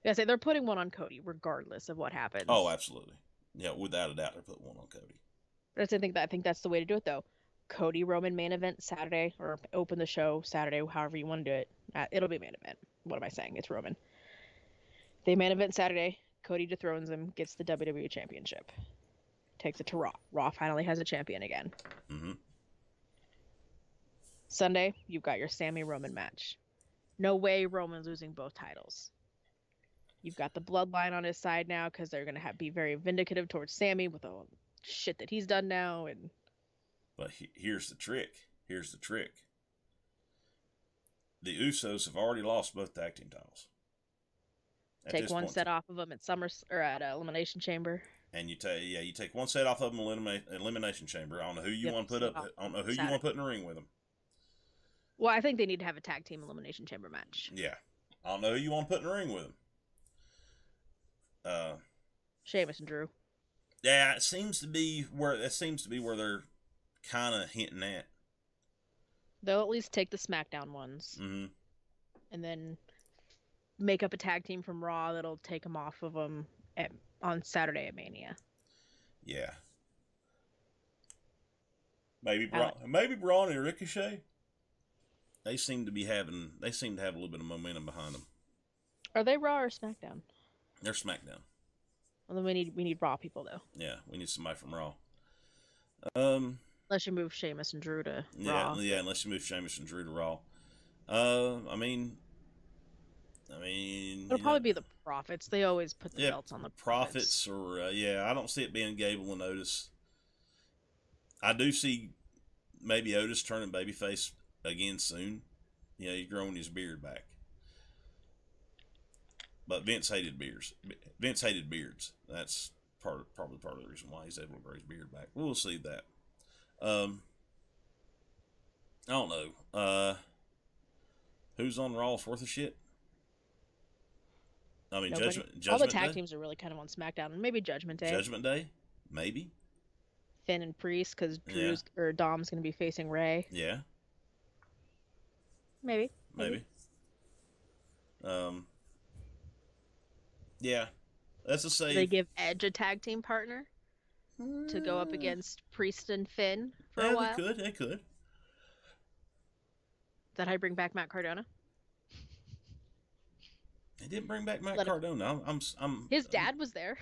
Yeah, say they're putting one on Cody, regardless of what happens.
Oh, absolutely. Yeah, without a doubt, they're putting one on Cody.
But I think that I think that's the way to do it, though. Cody Roman main event Saturday, or open the show Saturday, however you want to do it. Uh, it'll be main event. What am I saying? It's Roman. They main event Saturday. Cody dethrones him, gets the WWE Championship, takes it to Raw. Raw finally has a champion again.
hmm
Sunday, you've got your Sami Roman match. No way Roman's losing both titles. You've got the bloodline on his side now because they're gonna be very vindicative towards Sami with all the shit that he's done now, and
But he, here's the trick. Here's the trick. The Usos have already lost both tag team titles.
Take one
point.
set off of them at Summer or at uh, Elimination Chamber.
and you take yeah, you take one set off of them eliminate elimination chamber. I don't know who you
Yep,
want to put up. I don't know who you want to put in the ring with them.
Well, I think they need to have a tag team Elimination Chamber match.
Yeah, I don't know who you want to put in the ring with them. Uh,
Sheamus and Drew.
yeah, it seems to be where that seems to be where they're kind of hinting at.
They'll at least take the SmackDown ones
hmm
and then make up a tag team from Raw that'll take them off of them at, on Saturday at Mania.
Yeah. Maybe
I
Braun, maybe Braun and Ricochet. They seem to be having. They seem to have a little bit of momentum behind them.
Are they Raw or SmackDown?
They're SmackDown.
Well, then we need we need Raw people though.
Yeah, we need somebody from Raw. Um.
Unless you move Sheamus and Drew to
Yeah,
Raw.
yeah. Unless you move Sheamus and Drew to Raw. Uh, I mean, I mean,
It'll probably
know,
be the Profits. They always put the
Yeah,
belts on the
profits or uh, yeah. I don't see it being Gable and Otis. I do see maybe Otis turning babyface again soon. You know, he's growing his beard back. But Vince hated beards. Vince hated beards. That's part of, probably part of the reason why he's able to grow his beard back. We'll see that. Um, I don't know. Uh, who's on Raw's worth of shit? I mean,
Nobody.
Judgment.
All the tag
Day?
teams are really kind of on SmackDown, and maybe Judgment Day.
Judgment Day, maybe.
Finn and Priest, because
Yeah.
Drew's or Dom's going to be facing Rey.
Yeah,
Maybe.
maybe. Um. Yeah, that's a
They give Edge a tag team partner to go up against Priest and Finn for
yeah,
a while.
they could. They could.
That you bring back Matt Cardona?
They didn't bring back Matt
Let
Cardona. I'm. I'm. I'm
His dad was there.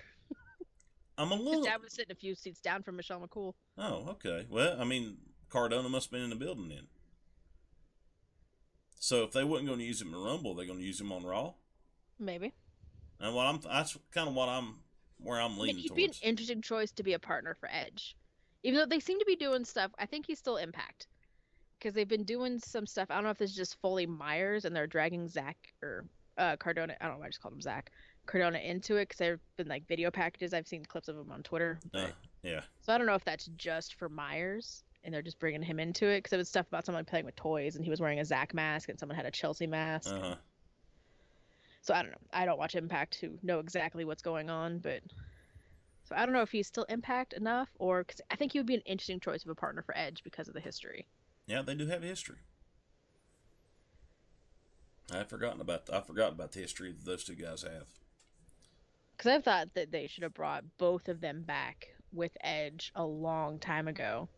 I'm a little.
His dad was sitting a few seats down from Michelle McCool.
Oh, okay. Well, I mean, Cardona must have been in the building then. So if they wasn't going to use him in Rumble, they're going to use him on Raw.
Maybe.
And what I'm that's kind of what I'm where I'm
I mean,
leaning
he'd be an interesting choice to be a partner for Edge. Even though they seem to be doing stuff, I think he's still Impact. Because they've been doing some stuff. I don't know if this is just Foley Myers and they're dragging Zach or uh, Cardona. I don't know why I just called him Zach. Cardona into it because there've been like video packages. I've seen clips of him on Twitter.
Uh, yeah.
So I don't know if that's just for Myers and they're just bringing him into it because it was stuff about someone playing with toys and he was wearing a Zach mask and someone had a Chelsea mask.
Uh huh.
So I don't know. I don't watch Impact to know exactly what's going on, but so I don't know if he's still Impact enough or because I think he would be an interesting choice of a partner for Edge because of the history.
Yeah, they do have a history. I've forgotten about I forgot about the history that those two guys have.
Because I thought that they should have brought both of them back with Edge a long time ago.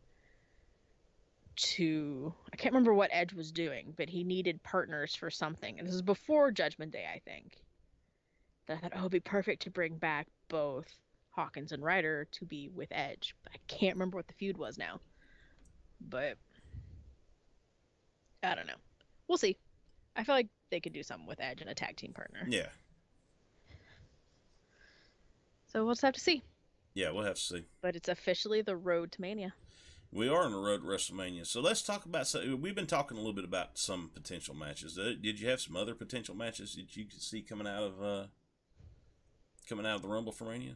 To I can't remember what Edge was doing, but he needed partners for something, and this is before Judgment Day, I think. That I thought, oh, it'd be perfect to bring back both Hawkins and Ryder to be with Edge. I can't remember what the feud was now. But I don't know. We'll see. I feel like they could do something with Edge and a tag team partner.
Yeah,
So we'll just have to see.
yeah, we'll have to see.
But it's officially the road to Mania.
We are on the road to WrestleMania, so let's talk about. So we've been talking a little bit about some potential matches. Uh, Did you have some other potential matches that you could see coming out of uh, coming out of the Rumble for Mania?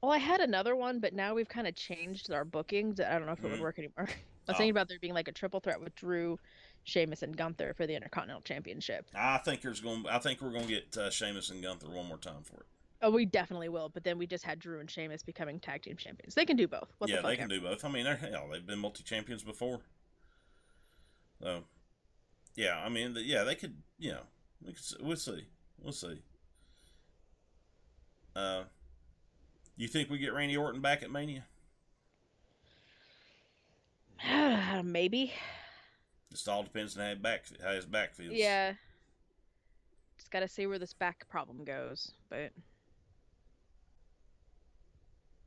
Well, I had another one, but now we've kind of changed our bookings. I don't know if it would
Mhm.
work anymore. I was
Oh.
thinking about there being like a triple threat with Drew, Sheamus, and Gunther for the Intercontinental Championship.
I think there's going. I think we're going to get uh, Sheamus and Gunther one more time for it.
Oh, we definitely will. But then we just had Drew and Sheamus becoming tag team champions. They can do both. What
yeah,
the
they can
ever.
do both. I mean, they're hell, they've been multi champions before. So, yeah, I mean, the, yeah, they could. You know, we could, we'll see. We'll see. Uh, you think we get Randy Orton back at Mania?
Maybe.
Just all depends on how, his back, how his back feels.
Yeah. Just got to see where this back problem goes, but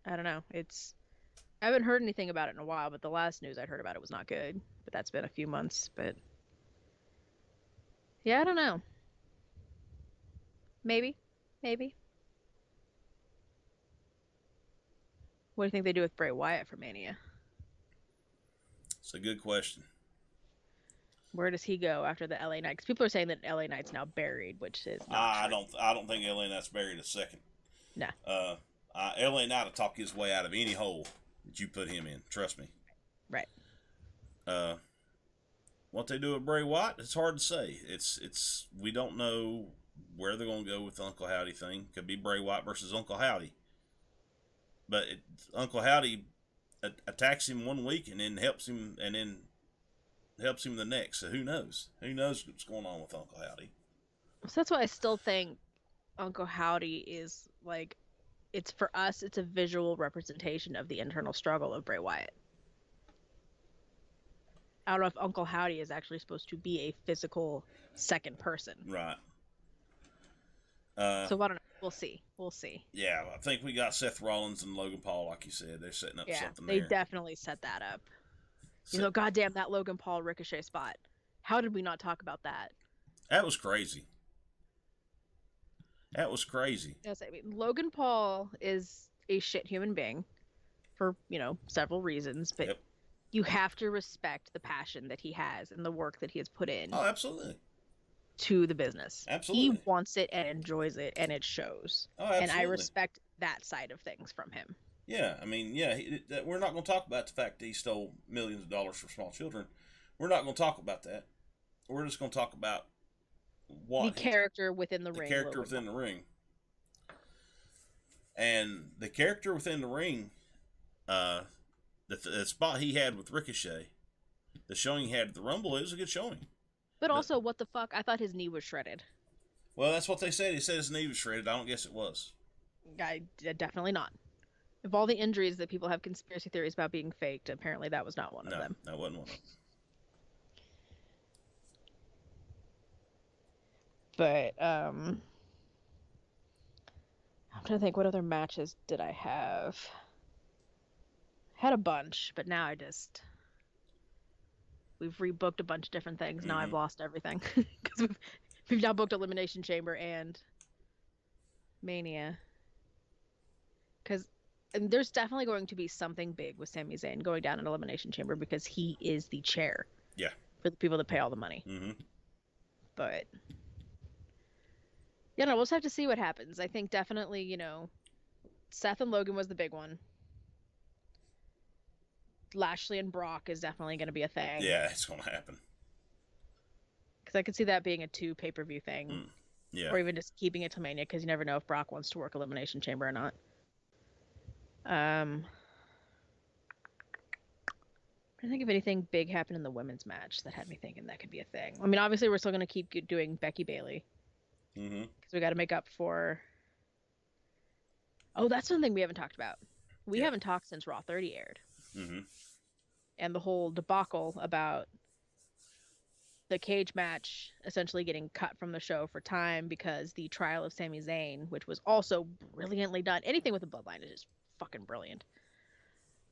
I don't know. It's I haven't heard anything about it in a while, but the last news I'd heard about it was not good. But that's been a few months, but yeah, I don't know. Maybe, maybe. What do you think they do with Bray Wyatt for Mania?
It's a good question.
Where does he go after the LA Knight? Because people are saying that LA Knight's now buried, which is
I
true.
don't. I don't think LA Knight's buried a second.
Nah.
Uh, uh, LA Knight will talk his way out of any hole that you put him in. Trust me.
Right.
Uh, what they do with Bray Wyatt, it's hard to say. It's it's we don't know where they're going to go with the Uncle Howdy thing. Could be Bray Wyatt versus Uncle Howdy. But it, Uncle Howdy attacks him one week and then helps him and then helps him the next. So who knows? Who knows what's going on with Uncle Howdy?
So that's why I still think Uncle Howdy is like, it's for us, it's a visual representation of the internal struggle of Bray Wyatt. I don't know if Uncle Howdy is actually supposed to be a physical second person.
Right. Uh,
So I don't know. We'll see. We'll see.
Yeah, I think we got Seth Rollins and Logan Paul, like you said. They're setting up
Yeah,
something
they
there.
definitely set that up. You
Se-
know, goddamn that Logan Paul Ricochet spot. How did we not talk about that?
that was crazy. That was crazy.
Yes, I mean Logan Paul is a shit human being for, you know, several reasons, but
Yep.
you have to respect the passion that he has and the work that he has put in
Oh, absolutely.
To the business.
Absolutely.
He wants it and enjoys it and it shows.
Oh, absolutely.
And I respect that side of things from him.
Yeah, I mean, yeah, he, that, we're not going to talk about the fact that he stole millions of dollars from small children. We're not going to talk about that. We're just going to talk about what
the character within the,
the
ring.
character within the ring. And the character within the ring, uh, the, the spot he had with Ricochet, the showing he had at the Rumble, it was a good showing.
But also, what the fuck? I thought his knee was shredded.
Well, that's what they said. He said his knee was shredded. I don't guess it was.
I definitely not. Of all the injuries that people have conspiracy theories about being faked, apparently that was not one
no,
of them.
that wasn't one. of them.
But um, I'm trying to think what other matches did I have. Had a bunch, but now I just we've rebooked a bunch of different things. Now I've
Mhm.
lost everything because we've we've now booked Elimination Chamber and Mania. Because there's definitely going to be something big with Sami Zayn going down an Elimination Chamber because he is the chair.
Yeah.
For the people that pay all the money
Mm-hmm.
but yeah, know, we'll just have to see what happens. I think definitely, you know, Seth and Logan was the big one. Lashley and Brock is definitely going to be a thing.
Yeah, it's going to happen.
Because I could see that being a two pay per view thing,
Mm. Yeah.
or even just keeping it to Mania, because you never know if Brock wants to work Elimination Chamber or not. Um, I think if anything big happened in the women's match that had me thinking that could be a thing. I mean, obviously we're still going to keep doing Becky Bayley.
Mm-hmm.
because we got to make up for. Oh, that's one thing we haven't talked about. We
Yeah.
haven't talked since Raw 30 aired,
Mm-hmm.
and the whole debacle about the cage match essentially getting cut from the show for time because the trial of Sami Zayn, which was also brilliantly done. Anything with a bloodline is just fucking brilliant.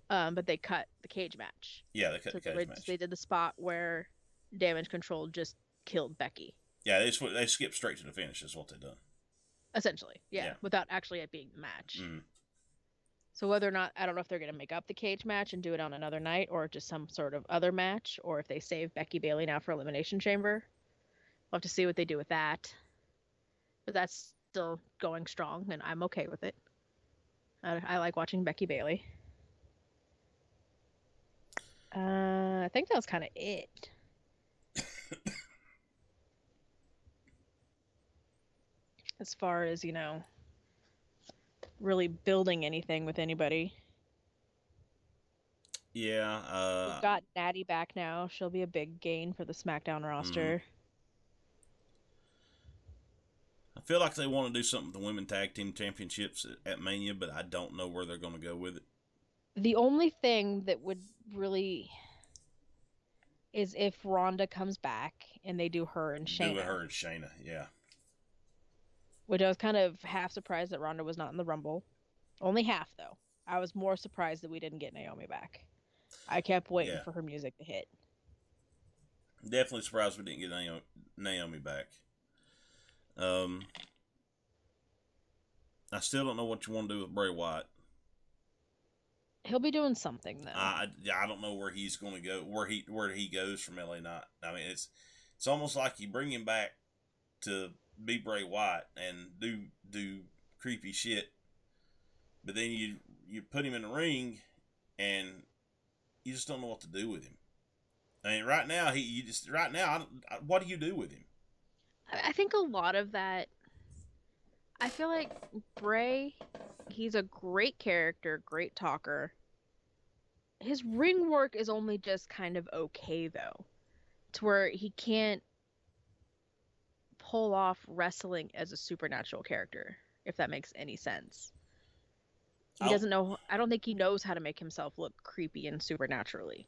Um, but they cut the cage match.
Yeah, they cut
So
the cage
they,
match.
they did the spot where Damage Control just killed Becky,
Yeah, they, they skipped straight to the finish. Is what they done.
essentially. Yeah,
Yeah.
without actually it being the match.
Mm.
So whether or not I don't know if they're gonna make up the cage match and do it on another night or just some sort of other match, or if they save Becky Bayley now for Elimination Chamber. We'll have to see what they do with that. But that's still going strong, and I'm okay with it. I, I like watching Becky Bayley. Uh, I think that was kind of it. as far as you know, really building anything with anybody.
Yeah. Uh,
We've got Natty back now. She'll be a big gain for the SmackDown roster.
I feel like they want to do something with the women tag team championships at, at Mania, but I don't know where they're going to go with it.
The only thing that would really is if Ronda comes back and they do her and Shayna.
Do her and Shayna, yeah.
Which I was kind of half surprised that Ronda was not in the Rumble. Only half though. I was more surprised that we didn't get Naomi back. I kept waiting
Yeah.
for her music to hit.
Definitely surprised we didn't get Naomi, Naomi back. Um, I still don't know what you want to do with Bray Wyatt.
He'll be doing something though.
I I don't know where he's going to go, where he where he goes from LA Knight. I mean, it's it's almost like you bring him back to be Bray Wyatt and do do creepy shit, but then you you put him in the ring, and you just don't know what to do with him. I mean, right now he you just right now, I, I, what do you do with him?
I think a lot of that. I feel like Bray, he's a great character, great talker. His ring work is only just kind of okay though, to where he can't pull off wrestling as a supernatural character, if that makes any sense. He
I'll-
doesn't know. I don't think he knows how to make himself look creepy and supernaturally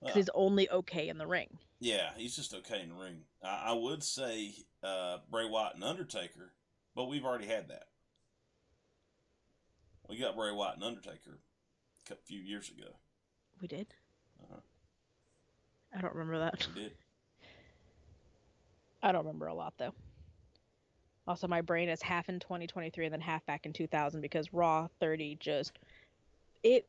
Well,
he's only okay in the ring.
Yeah, he's just okay in the ring. I, I would say uh, Bray Wyatt and Undertaker, but we've already had that. We got Bray Wyatt and Undertaker a few years ago.
We did.
Uh-huh.
I don't remember that.
We did.
I don't remember a lot though. Also, my brain is half in 2023 and then half back in 2000 because Raw 30 just it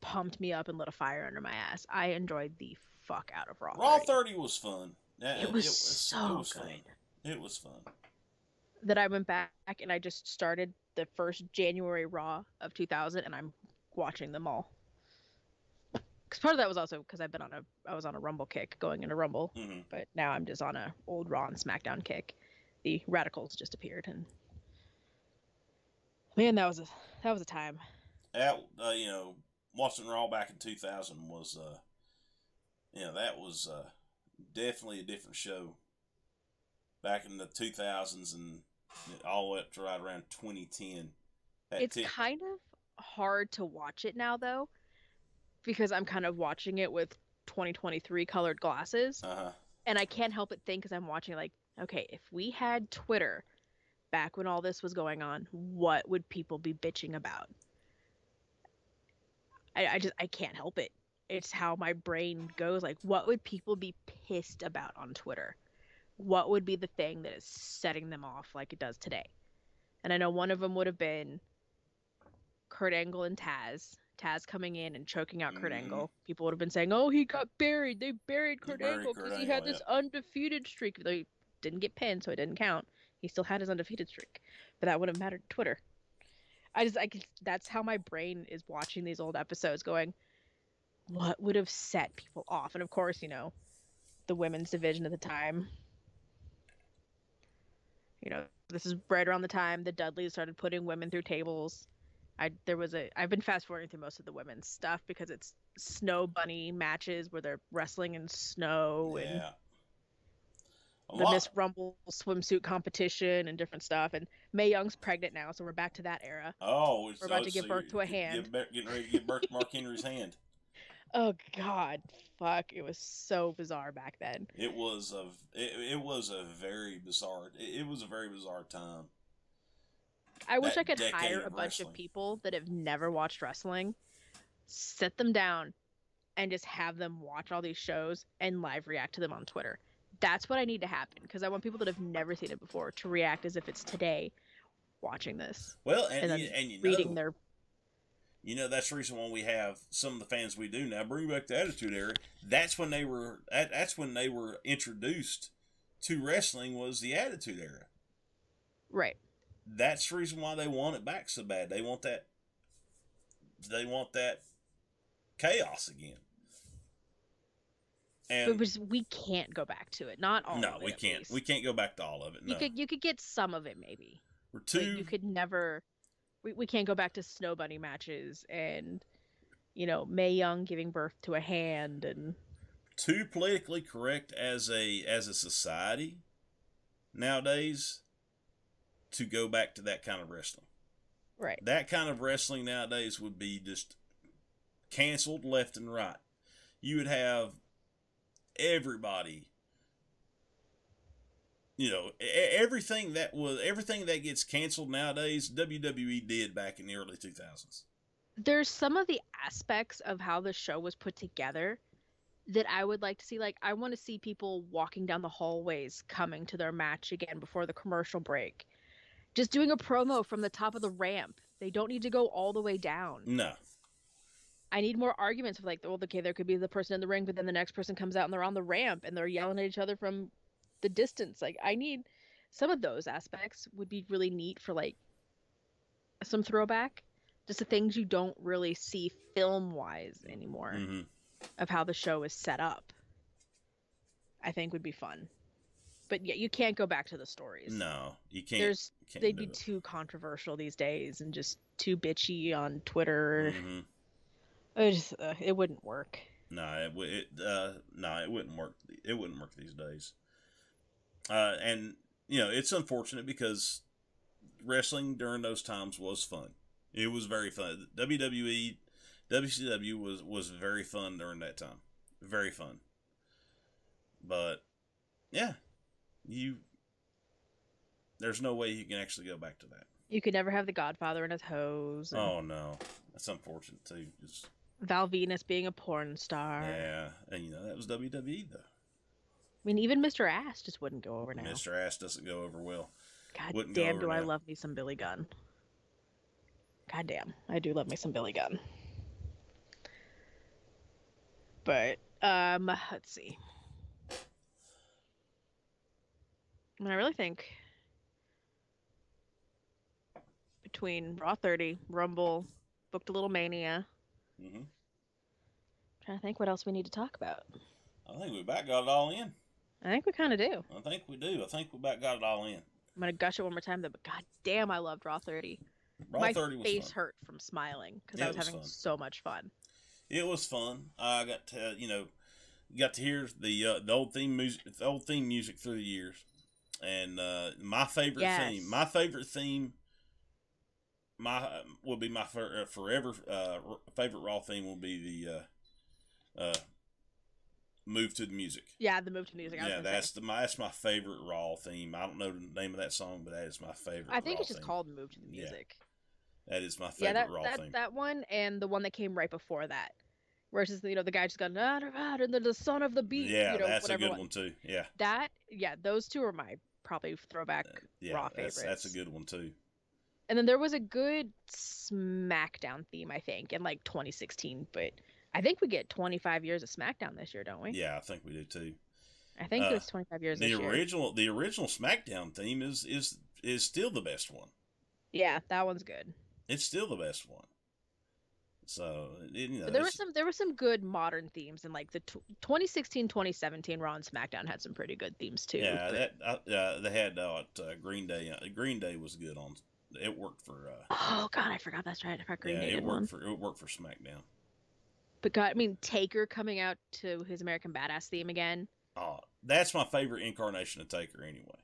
pumped me up and lit a fire under my ass. I enjoyed the fuck out of Raw.
Raw
30.
30 was fun. Yeah,
It was so
it was
good.
fun. It was fun.
That I went back and I just started the first January Raw of 2000 and I'm watching them all. Because part of that was also because I've been on a I was on a Rumble kick going into Rumble,
hmm
but now I'm just on a old Raw and SmackDown kick. The Radicalz just appeared and man, that was a that was a time.
That, uh, you know, watching Raw back in 2000 was, uh, you know, that was uh, definitely a different show. Back in the 2000s and all the way up to right around 2010.
It's
tick-
kind of hard to watch it now though because i'm kind of watching it with 2023 colored glasses.
Uh-huh.
and i can't help but think because i'm watching like okay if we had twitter back when all this was going on what would people be bitching about? I, I just i can't help it. It's how my brain goes. Like what would people be pissed about on twitter? What would be the thing that is setting them off like it does today? And i know one of them would have been Kurt Angle and Taz. Taz coming in and choking out Kurt
Mhm.
Angle. People would have been saying, "Oh, he got buried. They buried Kurt
buried
Angle because he had this undefeated streak." Though he didn't get pinned, so it didn't count. He still had his undefeated streak, but that would have mattered to Twitter. I just, I can, that's how my brain is watching these old episodes, going, "What would have set people off?" And of course, you know, the women's division at the time. You know, this is right around the time the Dudleys started putting women through tables. I there was a I've been fast forwarding through most of the women's stuff because it's snow bunny matches where they're wrestling in snow and
yeah. A
the
lot-
Miss Rumble swimsuit competition and different stuff. And Mae Young's pregnant now, so we're back to that era.
Oh,
We're about
oh,
to give
so
birth to a hand.
Getting ready to give birth to Mark Henry's hand.
Oh God, fuck! It was so bizarre back then.
It was a it, it was a very bizarre it, it was a very bizarre time.
I wish I could hire a bunch
wrestling.
of people that have never watched wrestling, sit them down, and just have them watch all these shows and live react to them on Twitter. That's what I need to happen because I want people that have never seen it before to react as if it's today watching this
Well, and
and
you, and you
reading
know,
their
you know that's the reason why we have some of the fans we do now. Bring back the Attitude Era. That's when they were. That, that's when they were introduced to wrestling. Was the Attitude Era.
right.
That's the reason why they want it back so bad. They want that. They want that chaos again. And
we, just, we can't go back to it. Not all.
no,
of it,
we can't. We can't go back to all of it.
You could you could get some of it maybe.
we're
But
too.
you could never. We we can't go back to snow bunny matches and, you know, Mae Young giving birth to a hand and
too politically correct as a as a society nowadays to go back to that kind of wrestling.
right.
That kind of wrestling nowadays would be just canceled left and right. You would have everybody. You know, everything that was everything that gets canceled nowadays, WWE did back in the early two thousands.
there's some of the aspects of how the show was put together that I would like to see. Like, I want to see people walking down the hallways coming to their match again before the commercial break. Just doing a promo from the top of the ramp. They don't need to go all the way down.
No,
I need more arguments of like, well, okay, there could be the person in the ring, but then the next person comes out and they're on the ramp and they're yelling at each other from the distance. Like, I need some of those aspects would be really neat for like some throwback. Just the things you don't really see film wise anymore
hmm
of how the show is set up. I think would be fun. But yeah, you can't go back to the stories.
no, you can't.
There's
you can't
they'd be
it.
too controversial these days and just too bitchy on Twitter.
Mhm.
It just uh, it wouldn't work.
No, it, wou- it uh, no, it wouldn't work. It wouldn't work these days. Uh, and you know, it's unfortunate because wrestling during those times was fun. It was very fun. WWE, WCW was was very fun during that time. Very fun. But yeah, you. There's no way you can actually go back to that.
You could never have the Godfather and his hose. and
Oh no, that's unfortunate too. Just
Val Venis being a porn star.
yeah, and you know that was WWE though.
I mean, even Mr. Ass just wouldn't go over now.
Mr. Ass doesn't go over well.
God
wouldn't
damn, do I love me some Billy Gunn. God damn, I do love me some Billy Gunn. But um, let's see. I mean, I really think between Raw 30, Rumble, Booked a Little Mania,
hmm
trying to think what else we need to talk about.
I think we about got it all in.
I think we kind of do.
I think we do. I think we about got it all in.
I'm gonna gush it one more time, though. But god damn, I loved Raw 30.
Raw
My
30 was
face
fun.
hurt from smiling because I was
was
having
fun.
so much fun.
It was fun. I got to, you know, got to hear the uh, the old theme music, the old theme music through the years, and uh, my favorite
Yes.
theme, my favorite theme, my will be my for, uh, forever uh, favorite Raw theme will be the uh, uh, move to the music.
Yeah, the move to the music. I
yeah, that's
say.
the my, that's my favorite Raw theme. I don't know the name of that song, but that is my favorite.
I think
Raw
it's just
theme.
called "Move to the
Yeah,
Music."
That is my favorite
Yeah, that
Raw
that,
theme.
that one and the one that came right before that, just you know the guy just got "Nah, nah, nah," and then the son of the beat.
yeah,
you know,
that's a good one too. Yeah,
That yeah, those two are my probably throwback
yeah,
Raw
that's,
favorites.
that's a good one too.
And then there was a good SmackDown theme, I think, in like 2016. But I think we get 25 years of SmackDown this year, don't we?
Yeah, I think we do too.
I think
Uh,
was 25 years
The
this year.
original, the original SmackDown theme is is is still the best one.
Yeah, that one's good.
It's still the best one. So it, you know,
there were some there were some good modern themes and like the tw 2016 2017 Raw and SmackDown had some pretty good themes too.
yeah,
but-
that uh, they had uh, uh, Green Day. Uh, Green Day was good on. It worked for. Uh,
Oh god, I forgot that's right. I forgot Green
yeah,
Day
it worked
one.
for it worked for SmackDown.
But God, I mean Taker coming out to his American Badass theme again.
Oh, that's my favorite incarnation of Taker anyway.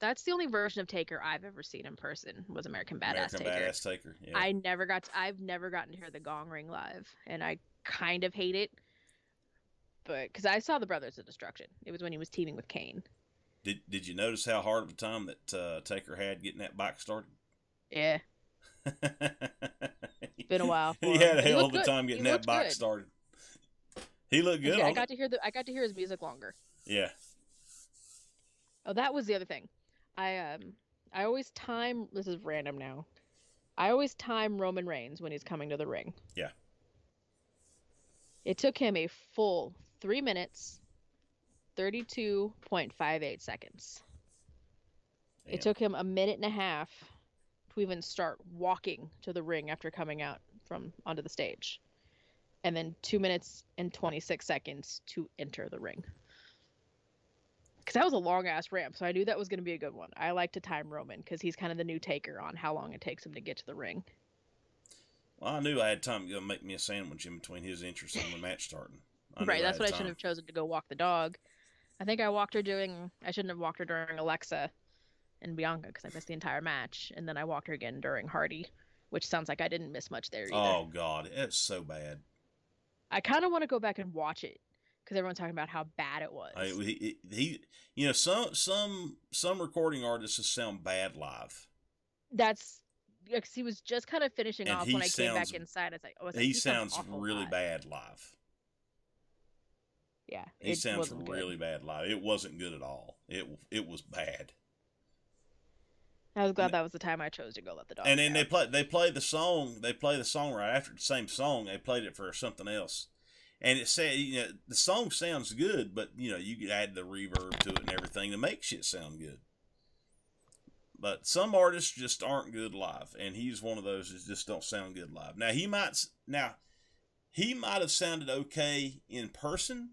That's the only version of Taker I've ever seen in person was American Badass
American
Taker.
Badass Taker. Yeah.
I never got to, I've never gotten to hear the gong ring live and I kind of hate it. But cuz I saw the Brothers of Destruction. It was when he was teaming with Kane.
Did Did you notice how hard of a time that uh, Taker had getting that bike started?
Yeah, been a while.
He had a hell of a time getting that bike
good.
started. He looked good
Yeah, I got
it.
to hear the I got to hear his music longer.
Yeah.
Oh, that was the other thing. I um I always time this is random now. I always time Roman Reigns when he's coming to the ring.
Yeah.
It took him a full 3 minutes 32.58 seconds.
Damn.
It took him a minute and a half to even start walking to the ring after coming out from onto the stage. And then 2 minutes and 26 seconds to enter the ring. Cuz that was a long ass ramp, so I knew that was going to be a good one. I like to time Roman cuz he's kind of the new taker on how long it takes him to get to the ring.
Well, I knew I had time to go make me a sandwich in between his entrance and the match starting.
Right, that's
had
what I should have chosen to go walk the dog. I think I walked her doing I shouldn't have walked her during Alexa and Bianca because I missed the entire match, and then I walked her again during Hardy, which sounds like I didn't miss much there either.
Oh God, it's so bad.
I kind of want to go back and watch it because everyone's talking about how bad it was.
I, he, he, you know, some some some recording artists just sound bad live.
That's because he was just kind of finishing
And
off
he
when I came back inside. I was like, oh, was like,
He sounds
awful
really
live."
bad live.
Yeah,
He
it
sounds
wasn't good.
really bad live. It wasn't good at all. It it was bad.
I was glad that was the time I chose to go let the dog.
and then they
out.
play they play the song they play the song right after the same song they played it for something else and it said you know the song sounds good but you know you could add the reverb to it and everything to make shit sound good but some artists just aren't good live and he's one of those that just don't sound good live now he might now he might have sounded okay in person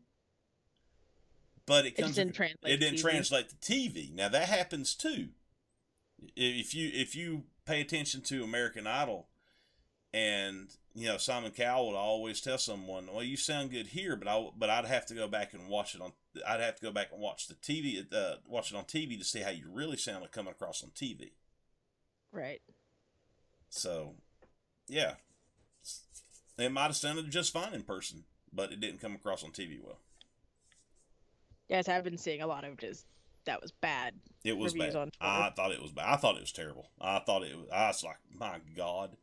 but it
It didn't translate.
it didn't
to
translate to TV. Now that happens too. If you if you pay attention to American Idol, and you know Simon Cowell would always tell someone, "Well, you sound good here, but I but I'd have to go back and watch it on. I'd have to go back and watch the TV, uh, watch it on TV to see how you really sounded coming across on TV."
Right.
So, yeah, it might have sounded just fine in person, but it didn't come across on TV well.
Yes, I've been seeing a lot of just that was bad.
It was bad.
on
I thought it was bad. I thought it was terrible. I thought it was. I was like, my God,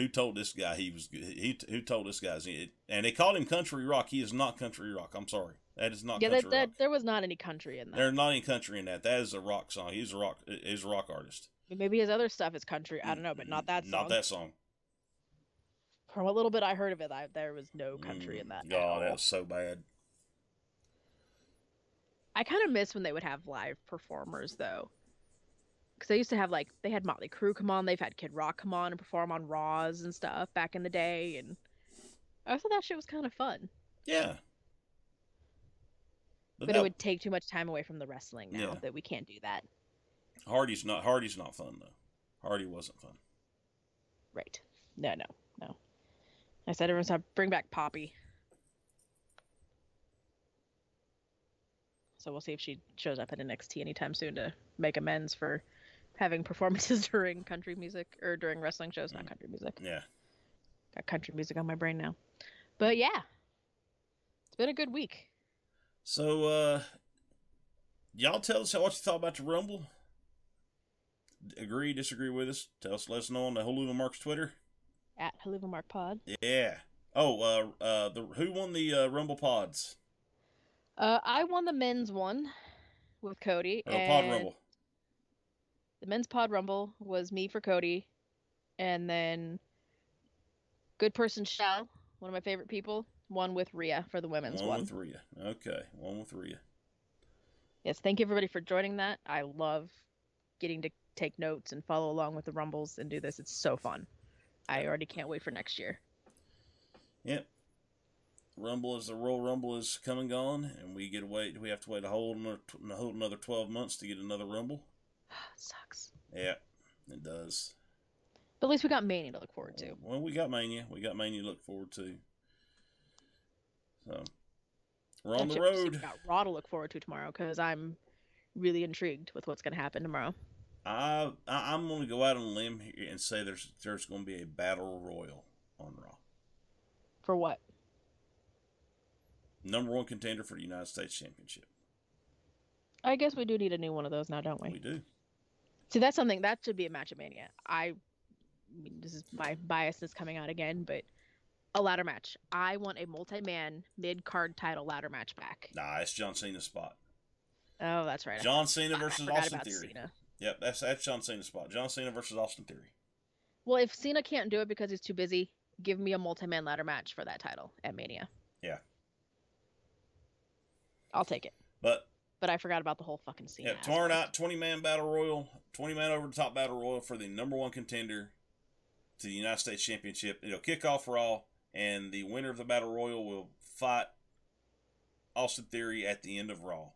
who told this guy he was good? He who told this guy? He, and they called him country rock. He is not country rock. I'm sorry. That is not
yeah,
country
that, that there was not any country in that.
There's not any country in that. That is a rock song. He's a rock. He's a rock artist.
Maybe his other stuff is country. I don't know, but not that song.
Not that song.
From a little bit I heard of it, I, there was no country in that.
Mm, God, was so bad.
I kind of miss when they would have live performers though, because they used to have like they had Motley Crue come on, they've had Kid Rock come on and perform on Raws and stuff back in the day, and I thought that shit was kind of fun.
Yeah.
But,
that-
it would take too much time away from the wrestling now
Yeah.
that we can't do that.
Hardy's not. Hardy's not fun though. Hardy wasn't fun.
Right? No, no, no. I said everyone's to bring back Poppy. So we'll see if she shows up at NXT anytime soon to make amends for having performances during country music or during wrestling shows, not
Mm.
country music.
Yeah.
Got country music on my brain now. But yeah. It's been a good week.
So, uh, y'all tell us how what you thought about the Rumble. Agree, disagree with us? Tell us, let us know on the Hulu Marks Twitter.
At Haluva Mark Pod.
Yeah. Oh, uh, uh, the who won the uh, Rumble pods?
Uh, I won the men's one with Cody.
Or Pod Rumble?
The men's pod rumble was me for Cody, and then Good Person Shell, one of my favorite people, won with Rhea for the women's
One
one.
with Rhea. Okay, one with Rhea.
Yes, thank you everybody for joining that. I love getting to take notes and follow along with the rumbles and do this. It's so fun. I already can't wait for next year.
Yep. Rumble is the Royal Rumble is come and gone, and we get to wait. We have to wait a whole another, a whole another twelve months to get another Rumble.
sucks.
Yeah, it does.
But at least we got Mania to look forward to.
Well, we got Mania. We got Mania to look forward to. So we're on the
Actually, we
road.
got Raw to look forward to tomorrow because I'm really intrigued with what's going to happen tomorrow.
I, I I'm going to go out on a limb here and say there's there's going to be a battle royal on Raw.
For what?
Number one contender for the United States Championship.
I guess we do need a new one of those now, don't we?
We do.
See, that's something that should be a match of mania. I, I mean, this is my bias biasness coming out again, but a ladder match. I want a multi-man mid-card title ladder match back.
Nah, it's John Cena's spot.
Oh, that's right.
John Cena versus Austin Theory.
Cena.
Yep, that's that's John Cena's spot. John Cena versus Austin Theory.
Well, if Cena can't do it because he's too busy, give me a multi-man ladder match for that title at Mania.
Yeah.
I'll take it.
But
But I forgot about the whole fucking scene.
yeah, tomorrow night, twenty man battle royal, twenty man over the top battle royal for the number one contender to the United States Championship. It'll kick off Raw, and the winner of the battle royal will fight Austin Theory at the end of Raw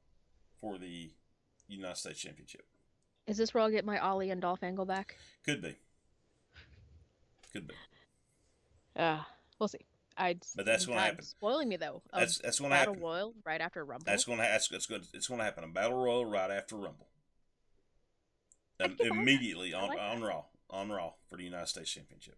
for the United States Championship.
Is this where I'll get my Ollie and Dolph angle back?
Could be. Could be.
Uh, we'll see. I.
But that's gonna happen.
Spoiling me though.
That's that's going to happen.
battle royal right after Rumble.
That's going to that's, that's going it's going to happen. A battle royal right after Rumble. Um,
get behind that.
immediately on
like
on. Raw on Raw for the United States Championship.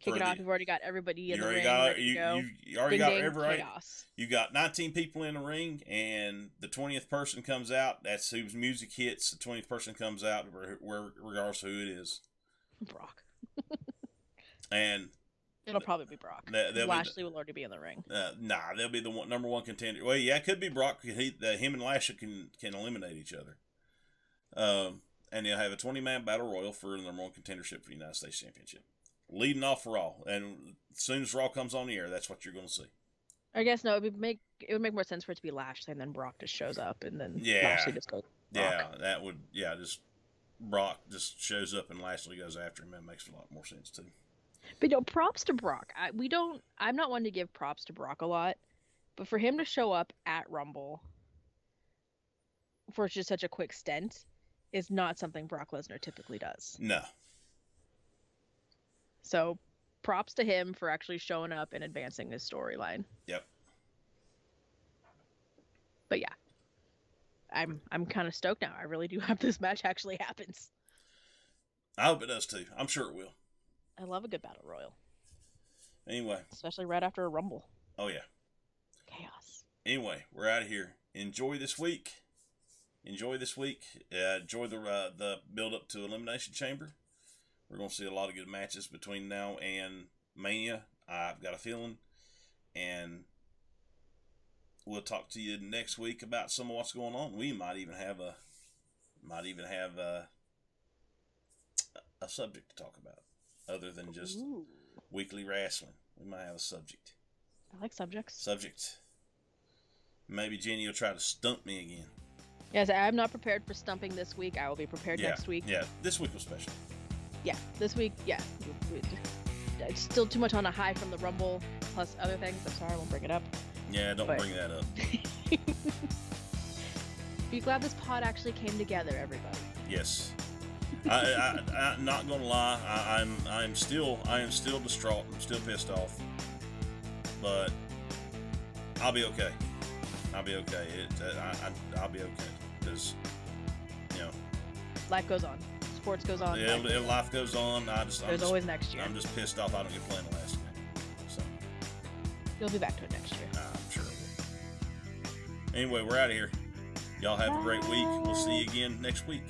Kick
for
it off.
the-
You've already got everybody in the ring
got
to
you,
go.
you, you already
Ding,
got
ding,
every
chaos.
you got 19 people in the ring and the 20th person comes out that's whose music hits the 20th person comes out where, where regardless of who it is
Brock.
and
It'll probably be Brock.
They'll be
Lashley will already be in the ring.
uh, nah they'll be the one, number one contender well yeah it could be brock he, the, him and lashley can can eliminate each other um and they'll have a 20 man battle royal for the number one contendership for the united states championship leading off for raw and as soon as raw comes on the air that's what you're going to see
I guess no. It would make it would make more sense for it to be Lashley, and then Brock just shows up, and then
Yeah.
Lashley just goes.
yeah that would yeah just brock just shows up and lashley goes after him that makes a lot more sense too
But no, props to Brock. I, we don't. I'm not one to give props to Brock a lot, but for him to show up at Rumble for just such a quick stint is not something Brock Lesnar typically does.
no
So, props to him for actually showing up and advancing his storyline.
Yep.
But yeah, I'm I'm kind of stoked now. I really do hope this match actually happens.
i hope it does too i'm sure it will
I love a good battle royal,
anyway
especially right after a Rumble.
oh yeah
Chaos.
anyway, we're out of here. Enjoy this week. Enjoy this week. Uh, enjoy the uh, the build up to Elimination Chamber. We're going to see a lot of good matches between now and Mania. I've got a feeling, and we'll talk to you next week about some of what's going on. We might even have a might even have a, a subject to talk about, other than just
Ooh,
weekly wrestling. We might have a subject.
I like subjects.
Subject. Maybe Jenny will try to stump me again.
Yes, I'm not prepared for stumping this week. I will be prepared
yeah,
next week.
Yeah, this week was special.
Yeah, this week, yeah. It's still too much on a high from the Rumble plus other things. I'm sorry, I won't bring it up.
Yeah, don't
But-
bring that up.
Be glad this pod actually came together, everybody.
Yes. I, I, I, I'm not gonna lie. I, I'm, I'm still, I am still distraught. I'm still pissed off. But I'll be okay. I'll be okay. It, uh, I, I, I'll be okay because, you know,
Life goes on. Sports goes on.
it,
life goes on.
life goes on. I just, I'm
There's
just,
always next year.
I'm just pissed off. I don't get to play the last game. So
You'll be back to it next year.
I'm sure. Anyway, we're out of here. Y'all have a great week. We'll see you again next week.